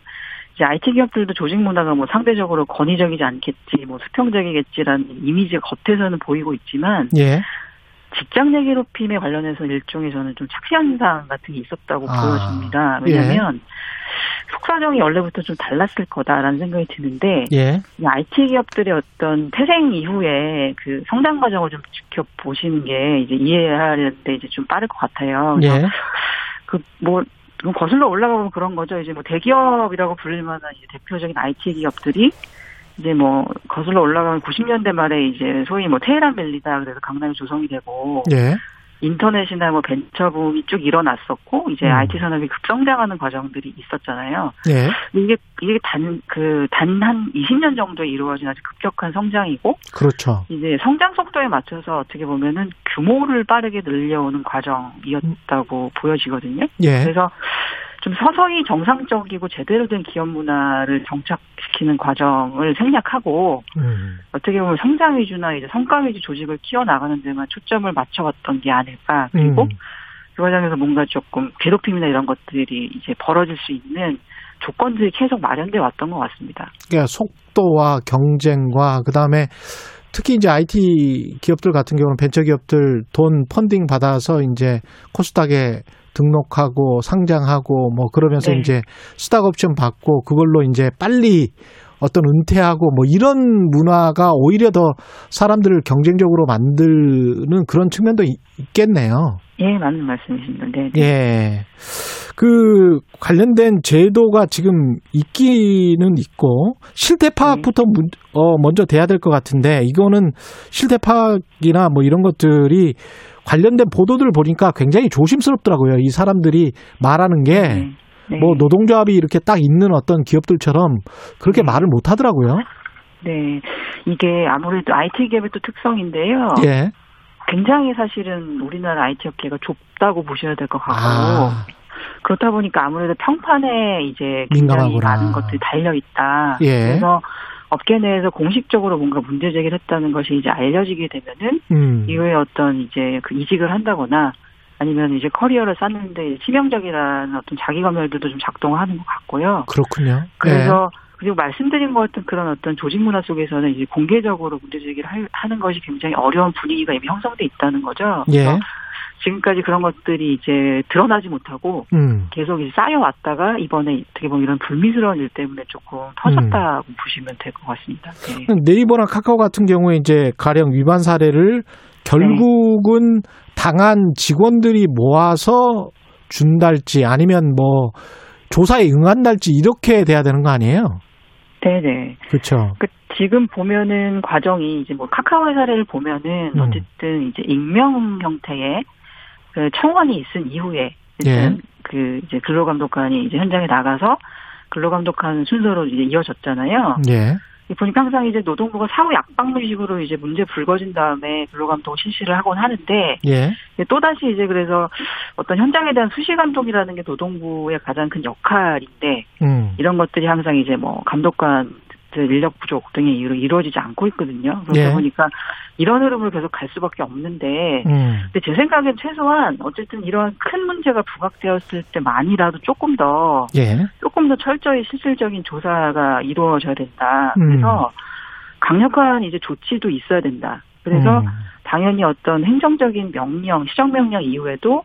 이제 IT 기업들도 조직 문화가 뭐 상대적으로 권위적이지 않겠지, 뭐 수평적이겠지라는 이미지가 겉에서는 보이고 있지만 예. 직장 내 괴롭힘에 관련해서 일종의 저는 좀 착시현상 같은 게 있었다고 아, 보여집니다. 예. 왜냐하면 속사정이 원래부터 좀 달랐을 거다라는 생각이 드는데 예. 이 IT 기업들의 어떤 태생 이후에 그 성장 과정을 좀 지켜보시는 게 이제 이해하는데 이제 좀 빠를 것 같아요. 예. 그뭐 거슬러 올라가 보면 그런 거죠. 이제 뭐 대기업이라고 불릴 만한 이제 대표적인 IT 기업들이 이제 뭐 거슬러 올라가면 90년대 말에 이제 소위 뭐 테헤란 밸리다 그래서 강남이 조성이 되고 예. 인터넷이나 뭐 벤처 붐이 쭉 일어났었고 이제 음. IT 산업이 급성장하는 과정들이 있었잖아요. 예. 이게 이게 단 그 단 한 20년 정도에 이루어진 아주 급격한 성장이고 그렇죠. 이제 성장 속도에 맞춰서 어떻게 보면은 규모를 빠르게 늘려오는 과정이었다고 보여지거든요. 예. 그래서 좀 서서히 정상적이고 제대로 된 기업 문화를 정착시키는 과정을 생략하고 음. 어떻게 보면 성장 위주나 이제 성과 위주 조직을 키워나가는 데만 초점을 맞춰왔던 게 아닐까. 그리고 음. 그 과정에서 뭔가 조금 괴롭힘이나 이런 것들이 이제 벌어질 수 있는 조건들이 계속 마련돼 왔던 것 같습니다. 그러니까 속도와 경쟁과 그다음에 특히 이제 IT 기업들 같은 경우는 벤처 기업들 돈 펀딩 받아서 이제 코스닥에 등록하고 상장하고 뭐 그러면서 네. 이제 스탁 옵션 받고 그걸로 이제 빨리 어떤 은퇴하고 뭐 이런 문화가 오히려 더 사람들을 경쟁적으로 만드는 그런 측면도 있- 있겠네요. 예, 맞는 말씀이십니다. 네. 네. 예. 그 관련된 제도가 지금 있기는 있고 실태 파악부터 문- 어, 먼저 돼야 될 것 같은데 이거는 실태 파악이나 뭐 이런 것들이 관련된 보도들 보니까 굉장히 조심스럽더라고요. 이 사람들이 말하는 게 네. 뭐 노동조합이 이렇게 딱 있는 어떤 기업들처럼 그렇게 말을 못 하더라고요. 네. 이게 아무래도 IT 기업의 또 특성인데요. 예. 굉장히 사실은 우리나라 IT 업계가 좁다고 보셔야 될 것 같고 아, 그렇다 보니까 아무래도 평판에 이제 굉장히 민감하구나. 많은 것들이 달려 있다. 예. 그래서 업계 내에서 공식적으로 뭔가 문제 제기를 했다는 것이 이제 알려지게 되면은 음. 이후에 어떤 이제 그 이직을 한다거나 아니면 이제 커리어를 쌓는데 치명적이라는 어떤 자기 검열들도 좀 작동하는 것 같고요. 그렇군요. 그래서 그리고 말씀드린 것 같은 그런 어떤 조직 문화 속에서는 이제 공개적으로 문제 제기를 할- 하는 것이 굉장히 어려운 분위기가 이미 형성돼 있다는 거죠. 예. 지금까지 그런 것들이 이제 드러나지 못하고 예. 음. 계속 이제 쌓여왔다가 이번에 어떻게 보면 이런 불미스러운 일 때문에 조금 터졌다고 보시면 될 것 같습니다. 네. 네이버나 카카오 같은 경우에 이제 가령 위반 사례를 결국은 당한 직원들이 모아서 준달지 아니면 뭐 조사에 응한달지 이렇게 돼야 되는 거 아니에요? 네네. 그렇죠. 그 지금 보면은 과정이 이제 뭐 카카오의 사례를 보면은 음. 어쨌든 이제 익명 형태의 그 청원이 있은 이후에 예. 그 이제 근로감독관이 이제 현장에 나가서 근로감독하는 순서로 이제 이어졌잖아요. 예. 보니까 항상 이제 노동부가 사후 약방문식으로 이제 문제 불거진 다음에 근로감독 실시를 하곤 하는데 예. 또 다시 이제 그래서 어떤 현장에 대한 수시 감독이라는 게 노동부의 가장 큰 역할인데 음. 이런 것들이 항상 이제 뭐 감독관들 인력 부족 등의 이유로 이루어지지 않고 있거든요. 그러다 예. 보니까 이런 흐름을 계속 갈 수밖에 없는데 음. 근데 제 생각엔 최소한 어쨌든 이런 큰 문제가 부각되었을 때만이라도 조금 더 예. 조금 더 철저히 실질적인 조사가 이루어져야 된다. 음. 그래서 강력한 이제 조치도 있어야 된다. 그래서 음. 당연히 어떤 행정적인 명령, 시정명령 이후에도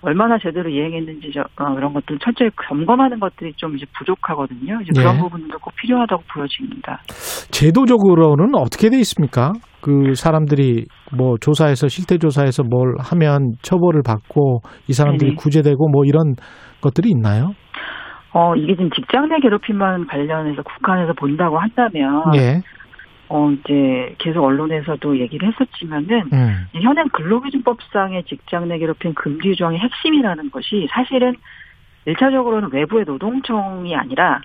얼마나 제대로 이행했는지 저, 어, 그런 것들 철저히 점검하는 것들이 좀 이제 부족하거든요. 이제 그런 예. 부분도 꼭 필요하다고 보여집니다. 제도적으로는 어떻게 돼 있습니까? 그 사람들이 뭐 조사해서 실태 조사해서 뭘 하면 처벌을 받고 이 사람들이 네네. 구제되고 뭐 이런 것들이 있나요? 어, 이게 지금 직장 내 괴롭힘만 관련해서 국한에서 본다고 한다면 예. 어, 이제 계속 언론에서도 얘기를 했었지만은 음. 현행 근로기준법상의 직장 내 괴롭힘 금지 조항의 핵심이라는 것이 사실은 일차적으로는 외부의 노동청이 아니라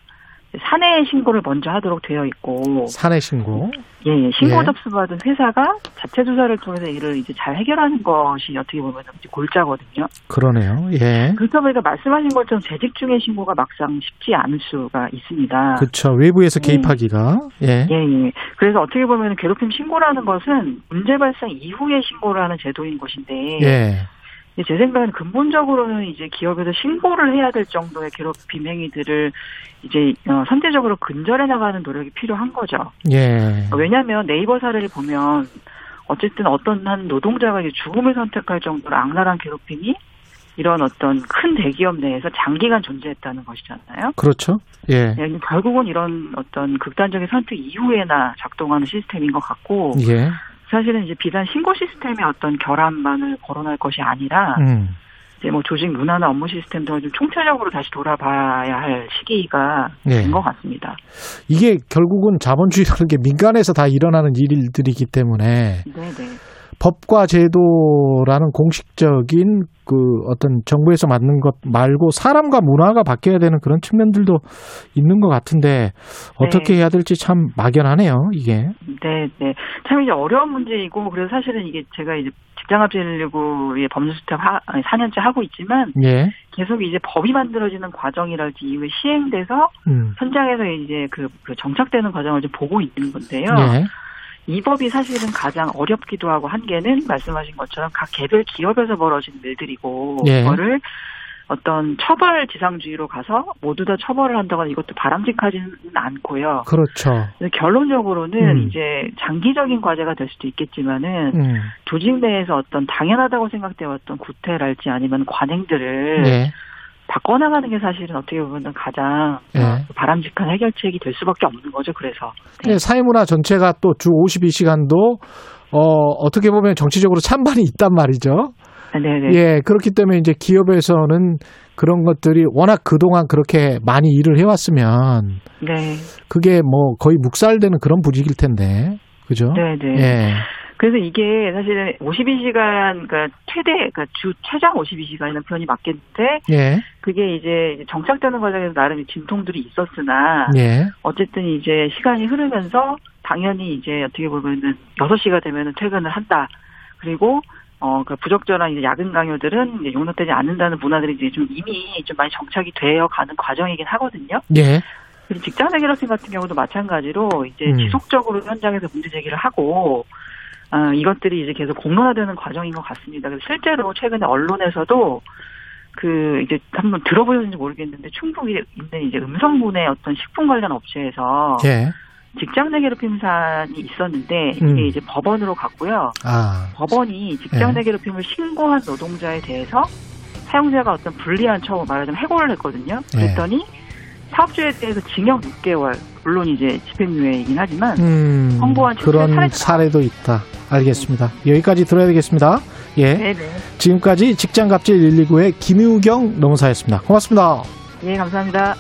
사내 신고를 먼저 하도록 되어 있고 사내 신고. 예, 예, 신고 예. 접수받은 회사가 자체 조사를 통해서 이를 이제 잘 해결하는 것이 어떻게 보면 골자거든요. 그러네요. 예. 그렇다 보니까 말씀하신 것처럼 재직 중의 신고가 막상 쉽지 않을 수가 있습니다. 그렇죠. 외부에서 개입하기가. 예. 예, 예. 그래서 어떻게 보면 괴롭힘 신고라는 것은 문제 발생 이후에 신고를 하는 제도인 것인데 예. 이제 제 생각엔 근본적으로는 이제 기업에서 신고를 해야 될 정도의 괴롭힘 행위들을 이제 어, 선제적으로 근절해 나가는 노력이 필요한 거죠. 예. 왜냐하면 네이버 사례를 보면 어쨌든 어떤 한 노동자가 이제 죽음을 선택할 정도로 악랄한 괴롭힘이 이런 어떤 큰 대기업 내에서 장기간 존재했다는 것이잖아요. 그렇죠. 예. 예, 결국은 이런 어떤 극단적인 선택 이후에나 작동하는 시스템인 것 같고 예. 사실은 이제 비단 신고 시스템의 어떤 결함만을 거론할 것이 아니라 음. 이제 뭐 조직 문화나 업무 시스템 등을 좀 총체적으로 다시 돌아봐야 할 시기가 네. 된것 같습니다. 이게 결국은 자본주의라는 게 민간에서 다 일어나는 일들이기 때문에 네네. 법과 제도라는 공식적인 그 어떤 정부에서 맞는 것 말고 사람과 문화가 바뀌어야 되는 그런 측면들도 있는 것 같은데 어떻게 네. 해야 될지 참 막연하네요, 이게. 네, 네. 참 이제 어려운 문제이고 그래서 사실은 이게 제가 이제 직장합진료구의 법률수탁 4년째 하고 있지만 예. 계속 이제 법이 만들어지는 과정이랄지 이후에 시행돼서 음. 현장에서 이제 그, 그 정착되는 과정을 좀 보고 있는 건데요. 예. 이 법이 사실은 가장 어렵기도 하고 한계는 말씀하신 것처럼 각 개별 기업에서 벌어진 일들이고 예. 이거를 어떤 처벌 지상주의로 가서 모두 다 처벌을 한다거나 이것도 바람직하지는 않고요. 그렇죠. 결론적으로는 음. 이제 장기적인 과제가 될 수도 있겠지만은 음. 조직 내에서 어떤 당연하다고 생각되어 왔던 구태랄지 아니면 관행들을 예. 바꿔나가는 게 사실은 어떻게 보면 가장 예. 바람직한 해결책이 될 수밖에 없는 거죠. 그래서 네, 사회문화 전체가 또 주 52시간도 어, 어떻게 보면 정치적으로 찬반이 있단 말이죠. 네네. 예, 그렇기 때문에 이제 기업에서는 그런 것들이 워낙 그동안 그렇게 많이 일을 해왔으면 네. 그게 뭐 거의 묵살되는 그런 부직일 텐데. 그죠? 네네. 예. 그래서 이게 사실은 52시간, 그러니까 최대, 그러니까 주 최장 52시간이라는 표현이 맞겠는데, 예. 그게 이제 정착되는 과정에서 나름의 진통들이 있었으나, 예. 어쨌든 이제 시간이 흐르면서 당연히 이제 어떻게 보면은 6시가 되면은 퇴근을 한다. 그리고 어, 그 부적절한 이제 야근 강요들은 이제 용납되지 않는다는 문화들이 이제 좀 이미 좀 많이 정착이 되어 가는 과정이긴 하거든요. 예. 그리고 직장 내 괴롭힘 같은 경우도 마찬가지로 이제 음. 지속적으로 현장에서 문제 제기를 하고 어, 이것들이 이제 계속 공론화되는 과정인 것 같습니다. 그래서 실제로 최근에 언론에서도 그 이제 한번 들어보셨는지 모르겠는데 충북에 있는 이제 음성문의 어떤 식품 관련 업체에서 예. 직장 내 괴롭힘 사안이 있었는데 이게 음. 이제 법원으로 갔고요. 아. 법원이 직장 예. 내 괴롭힘을 신고한 노동자에 대해서 사용자가 어떤 불리한 처우 말하자면 해고를 했거든요. 예. 그랬더니 사업주에 대해서 징역 6개월 물론 이제 집행유예이긴 하지만 음, 선고한 그런 사례도 있다. 알겠습니다. 여기까지 들어야 되겠습니다. 예. 네네. 지금까지 직장갑질 119의 김유경 노무사였습니다. 고맙습니다. 예 감사합니다.